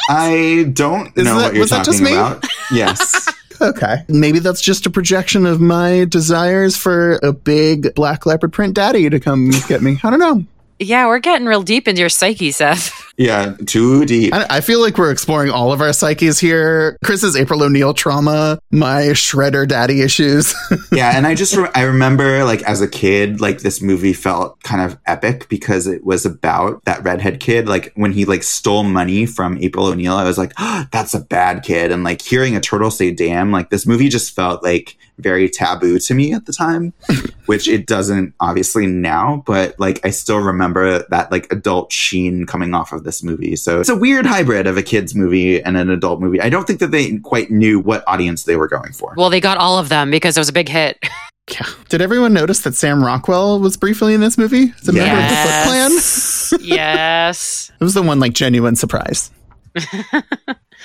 I don't Is know that- what you're was that talking just me? about. Yes. Okay. Maybe that's just a projection of my desires for a big black leopard print daddy to come get me. I don't know. Yeah, we're getting real deep into your psyche, Seth. yeah, too deep. I, I feel like we're exploring all of our psyches here. Chris's April O'Neil trauma, my shredder daddy issues. yeah, and I just re- I remember like as a kid, like this movie felt kind of epic because it was about that redhead kid. Like when he like stole money from April O'Neil, I was like, oh, that's a bad kid. And like hearing a turtle say "damn," like this movie just felt like very taboo to me at the time, which it doesn't obviously now. But like I still remember that like adult sheen coming off of this movie. So it's a weird hybrid of a kids movie and an adult movie. I don't think that they quite knew what audience they were going for. Well, they got all of them because it was a big hit. Yeah. Did everyone notice that Sam Rockwell was briefly in this movie? As a member of the Foot Clan? yes. It was the one like genuine surprise.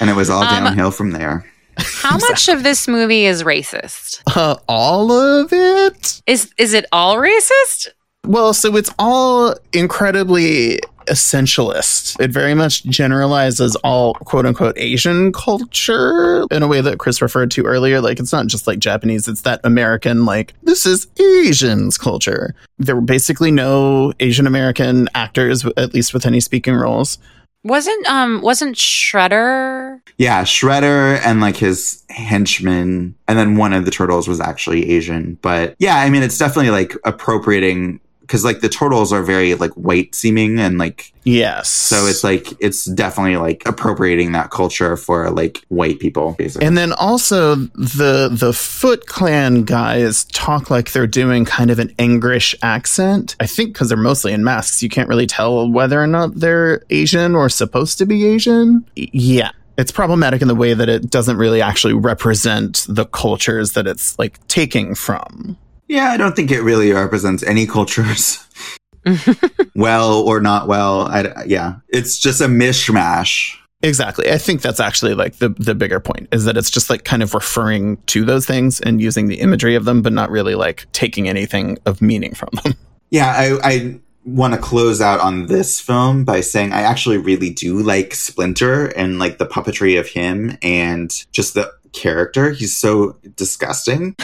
And it was all Um, downhill from there. How much of this movie is racist? Uh, all of it? Is is it all racist? Well, so it's all incredibly essentialist. It very much generalizes all quote unquote Asian culture in a way that Chris referred to earlier. Like, it's not just like Japanese, it's that American, like, this is Asians culture. There were basically no Asian American actors, at least with any speaking roles. Wasn't um wasn't Shredder? Yeah, Shredder and like his henchmen, and then one of the turtles was actually Asian. But yeah, I mean, it's definitely like appropriating because like the turtles are very like white seeming and like Yes. so it's like it's definitely like appropriating that culture for like white people basically. And then also the the Foot Clan guys talk like they're doing kind of an English accent. I think because they're mostly in masks, you can't really tell whether or not they're Asian or supposed to be Asian. Yeah. It's problematic in the way that it doesn't really actually represent the cultures that it's like taking from. Yeah, I don't think it really represents any cultures. well or not well. I, yeah, it's just a mishmash. Exactly. I think that's actually like the the bigger point is that it's just like kind of referring to those things and using the imagery of them, but not really like taking anything of meaning from them. Yeah, I, I want to close out on this film by saying I actually really do like Splinter and like the puppetry of him and just the character. He's so disgusting.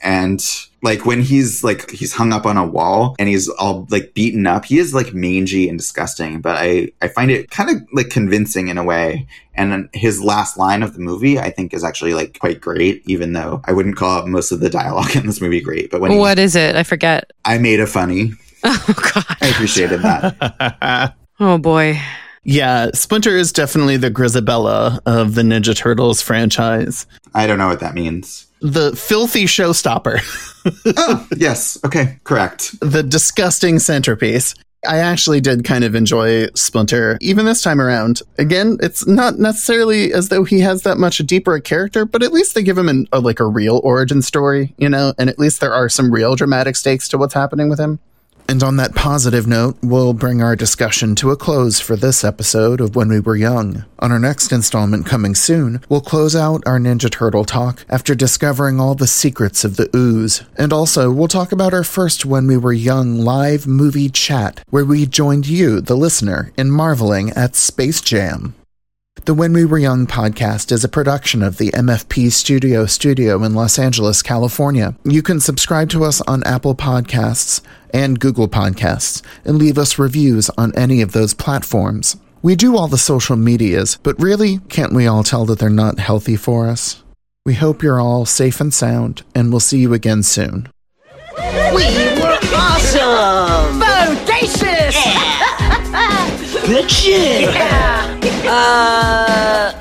and like when he's like he's hung up on a wall and he's all like beaten up he is like mangy and disgusting but i i find it kind of like convincing in a way and his last line of the movie i think is actually like quite great even though i wouldn't call most of the dialogue in this movie great but when he- What is it? I forget. i made a funny Oh god. i appreciated that Oh boy. Yeah, Splinter is definitely the Grizabella of the Ninja Turtles franchise. i don't know what that means The filthy showstopper. oh yes okay correct the disgusting centerpiece. I actually did kind of enjoy Splinter, even this time around. Again, it's not necessarily as though he has that much deeper a character, but at least they give him an, a, like a real origin story, you know, and at least there are some real dramatic stakes to what's happening with him. And on that positive note, we'll bring our discussion to a close for this episode of When We Were Young. On our next installment coming soon, we'll close out our Ninja Turtle talk after discovering all the secrets of the ooze. And also, we'll talk about our first When We Were Young live movie chat, where we joined you, the listener, in marveling at Space Jam. The When We Were Young podcast is a production of the MFP Studio Studio in Los Angeles, California. You can subscribe to us on Apple Podcasts and Google Podcasts and leave us reviews on any of those platforms. We do all the social medias, but really, can't we all tell that they're not healthy for us? We hope you're all safe and sound, and we'll see you again soon. We were awesome! Bodacious! Good shit! Uh.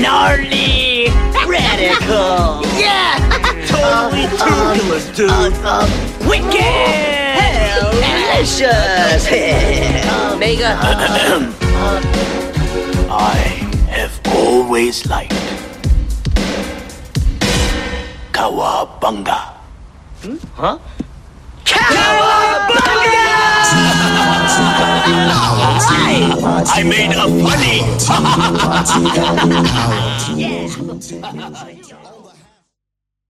Gnarly! Radical! Yeah! Totally uh, turbulent, um, dude! Uh, um, Wicked! Delicious! Um, Mega! Uh, I have always liked Cowabunga. Huh? Cowabunga! I made a funny. Yeah.